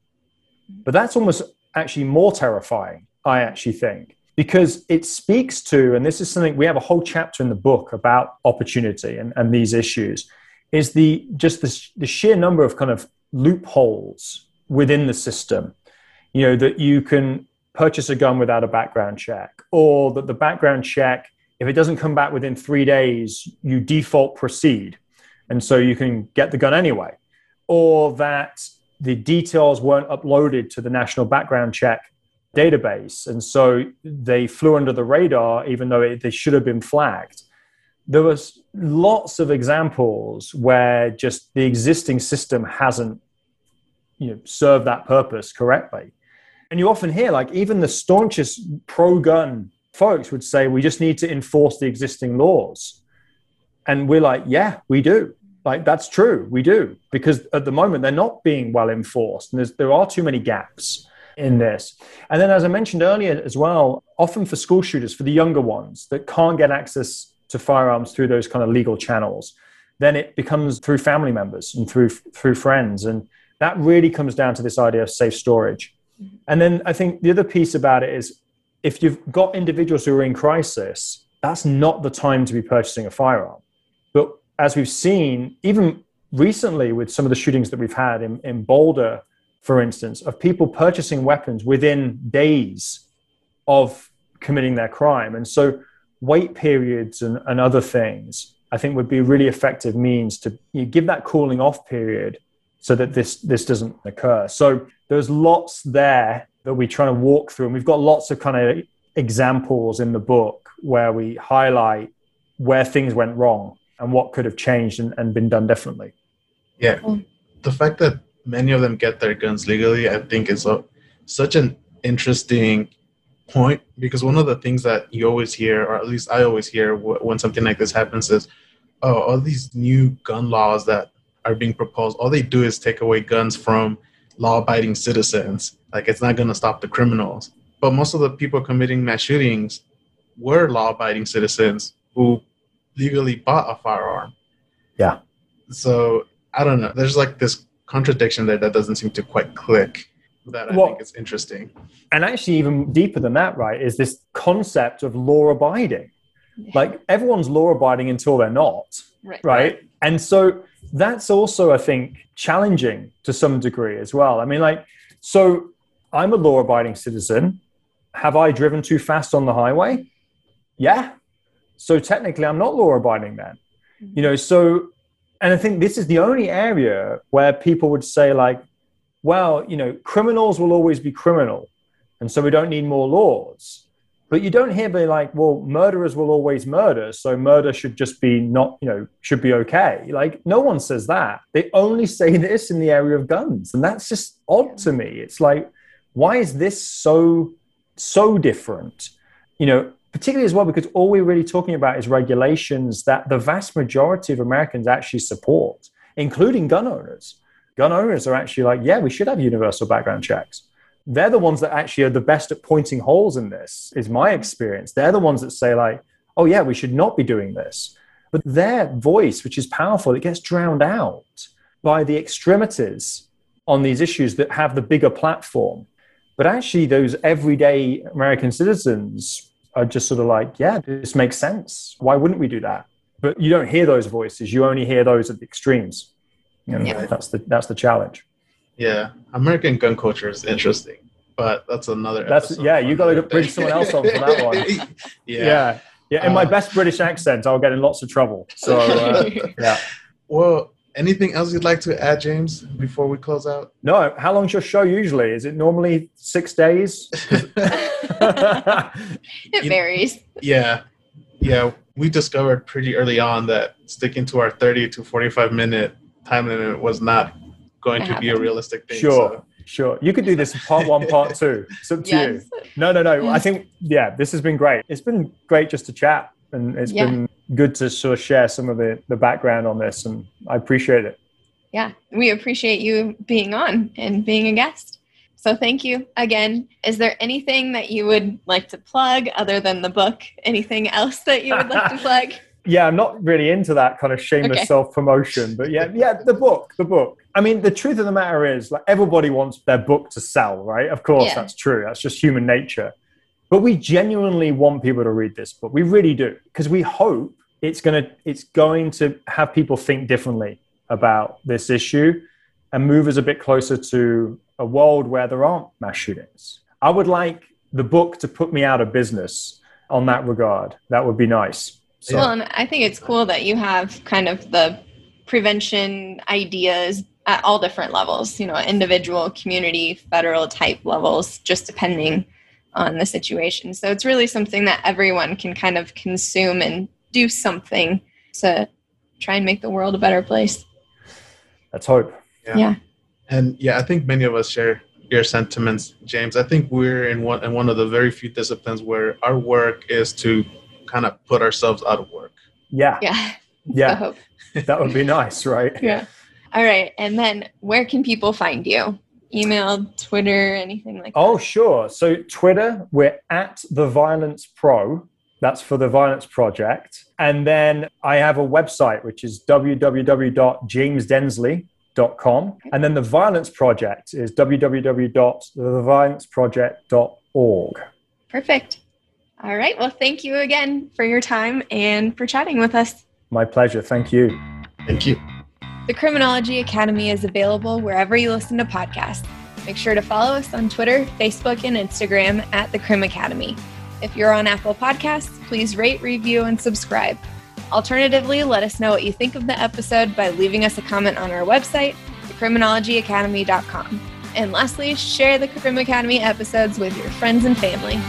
Speaker 3: but that's almost actually more terrifying, I actually think, because it speaks to, and this is something we have a whole chapter in the book about opportunity and, and these issues, is the just the, the sheer number of kind of loopholes within the system, you know, that you can purchase a gun without a background check, or that the background check, if it doesn't come back within three days, you default proceed. And so you can get the gun anyway. Or that the details weren't uploaded to the national background check database. And so they flew under the radar, even though it, they should have been flagged. There was lots of examples where just the existing system hasn't you know, served that purpose correctly. And you often hear, like, even the staunchest pro gun folks would say, we just need to enforce the existing laws. And we're like, yeah, we do. Like, that's true. We do. Because at the moment, they're not being well enforced. And there are too many gaps in this. And then, as I mentioned earlier as well, often for school shooters, for the younger ones that can't get access to firearms through those kind of legal channels, then it becomes through family members and through through friends. And that really comes down to this idea of safe storage. Mm-hmm. And then I think the other piece about it is if you've got individuals who are in crisis, that's not the time to be purchasing a firearm. But as we've seen, even recently with some of the shootings that we've had in, in Boulder, for instance, of people purchasing weapons within days of committing their crime. And so wait periods and, and other things, I think would be really effective means to you know, give that cooling off period so that this this doesn't occur. So there's lots there that we're trying to walk through, and we've got lots of kind of examples in the book where we highlight where things went wrong and what could have changed and, and been done differently.
Speaker 2: Yeah, the fact that many of them get their guns legally, I think, is a, such an interesting point because one of the things that you always hear, or at least I always hear when something like this happens, is, "Oh, all these new gun laws that are being proposed, all they do is take away guns from law-abiding citizens. Like it's not going to stop the criminals." But most of the people committing mass shootings were law-abiding citizens who legally bought a firearm.
Speaker 3: Yeah.
Speaker 2: So I don't know. There's like this contradiction there that doesn't seem to quite click that I well, think is interesting.
Speaker 3: And actually, even deeper than that, right, is this concept of law abiding. Like everyone's law abiding until they're not, right. right? And so that's also, I think, challenging to some degree as well. I mean, like, so I'm a law abiding citizen. Have I driven too fast on the highway? Yeah. So technically, I'm not law abiding then. Mm-hmm. You know, so, and I think this is the only area where people would say, like, well, you know, criminals will always be criminal. And so we don't need more laws. But you don't hear be like, well, murderers will always murder. So murder should just be not, you know, should be okay. Like, no one says that. They only say this in the area of guns. And that's just odd to me. It's like, why is this so, so different? You know, particularly as well, because all we're really talking about is regulations that the vast majority of Americans actually support, including gun owners gun owners are actually like, yeah, we should have universal background checks. They're the ones that actually are the best at pointing holes in this, is my experience. They're the ones that say, like, oh, yeah, we should not be doing this. But their voice, which is powerful, it gets drowned out by the extremities on these issues that have the bigger platform. But actually, those everyday American citizens are just sort of like, yeah, this makes sense. Why wouldn't we do that? But you don't hear those voices. You only hear those at the extremes. And yeah. that's the that's the challenge.
Speaker 2: Yeah. American gun culture is interesting but that's another
Speaker 3: that's yeah you got to bring someone else on for that one. Yeah. Yeah. Yeah in uh, my best british accent i'll get in lots of trouble. So uh, yeah.
Speaker 2: Well anything else you'd like to add james before we close out
Speaker 3: no how long's your show usually is it normally six days
Speaker 1: it varies
Speaker 2: yeah yeah we discovered pretty early on that sticking to our 30 to 45 minute time limit was not going to be a realistic thing.
Speaker 3: Sure. So. Sure. You could do this part one, part two. It's up to yes. you. No, no, no. I think, yeah, this has been great. It's been great just to chat and it's yeah. been good to sort of share some of the, the background on this and I appreciate it.
Speaker 1: Yeah, we appreciate you being on and being a guest. So thank you again. Is there anything that you would like to plug other than the book? Anything else that you would like to plug?
Speaker 3: yeah, I'm not really into that kind of shameless okay. self promotion, but yeah, yeah, the book, the book. I mean, the truth of the matter is, like, everybody wants their book to sell, right? Of course, yeah. that's true. That's just human nature. But we genuinely want people to read this book. We really do, because we hope it's gonna it's going to have people think differently about this issue and move us a bit closer to a world where there aren't mass shootings. I would like the book to put me out of business on that regard. That would be nice.
Speaker 1: So. Well, and I think it's cool that you have kind of the prevention ideas at all different levels, you know, individual, community, federal type levels, just depending on the situation. So it's really something that everyone can kind of consume and do something to try and make the world a better place.
Speaker 3: Let's hope.
Speaker 1: Yeah. yeah.
Speaker 2: And yeah, I think many of us share your sentiments, James. I think we're in one in one of the very few disciplines where our work is to kind of put ourselves out of work.
Speaker 3: Yeah.
Speaker 1: Yeah.
Speaker 3: Yeah. that would be nice, right?
Speaker 1: Yeah. All right. And then where can people find you? Email, Twitter, anything like
Speaker 3: oh, that? Oh, sure. So Twitter, we're at the Violence Pro. That's for the Violence Project. And then I have a website, which is www.jamesdensley.com. And then the Violence Project is www.theviolenceproject.org.
Speaker 1: Perfect. All right. Well, thank you again for your time and for chatting with us.
Speaker 3: My pleasure. Thank you.
Speaker 2: Thank you.
Speaker 1: The Criminology Academy is available wherever you listen to podcasts. Make sure to follow us on Twitter, Facebook, and Instagram at the Crim Academy. If you're on Apple Podcasts, please rate, review, and subscribe. Alternatively, let us know what you think of the episode by leaving us a comment on our website, thecriminologyacademy.com. And lastly, share the Crim Academy episodes with your friends and family.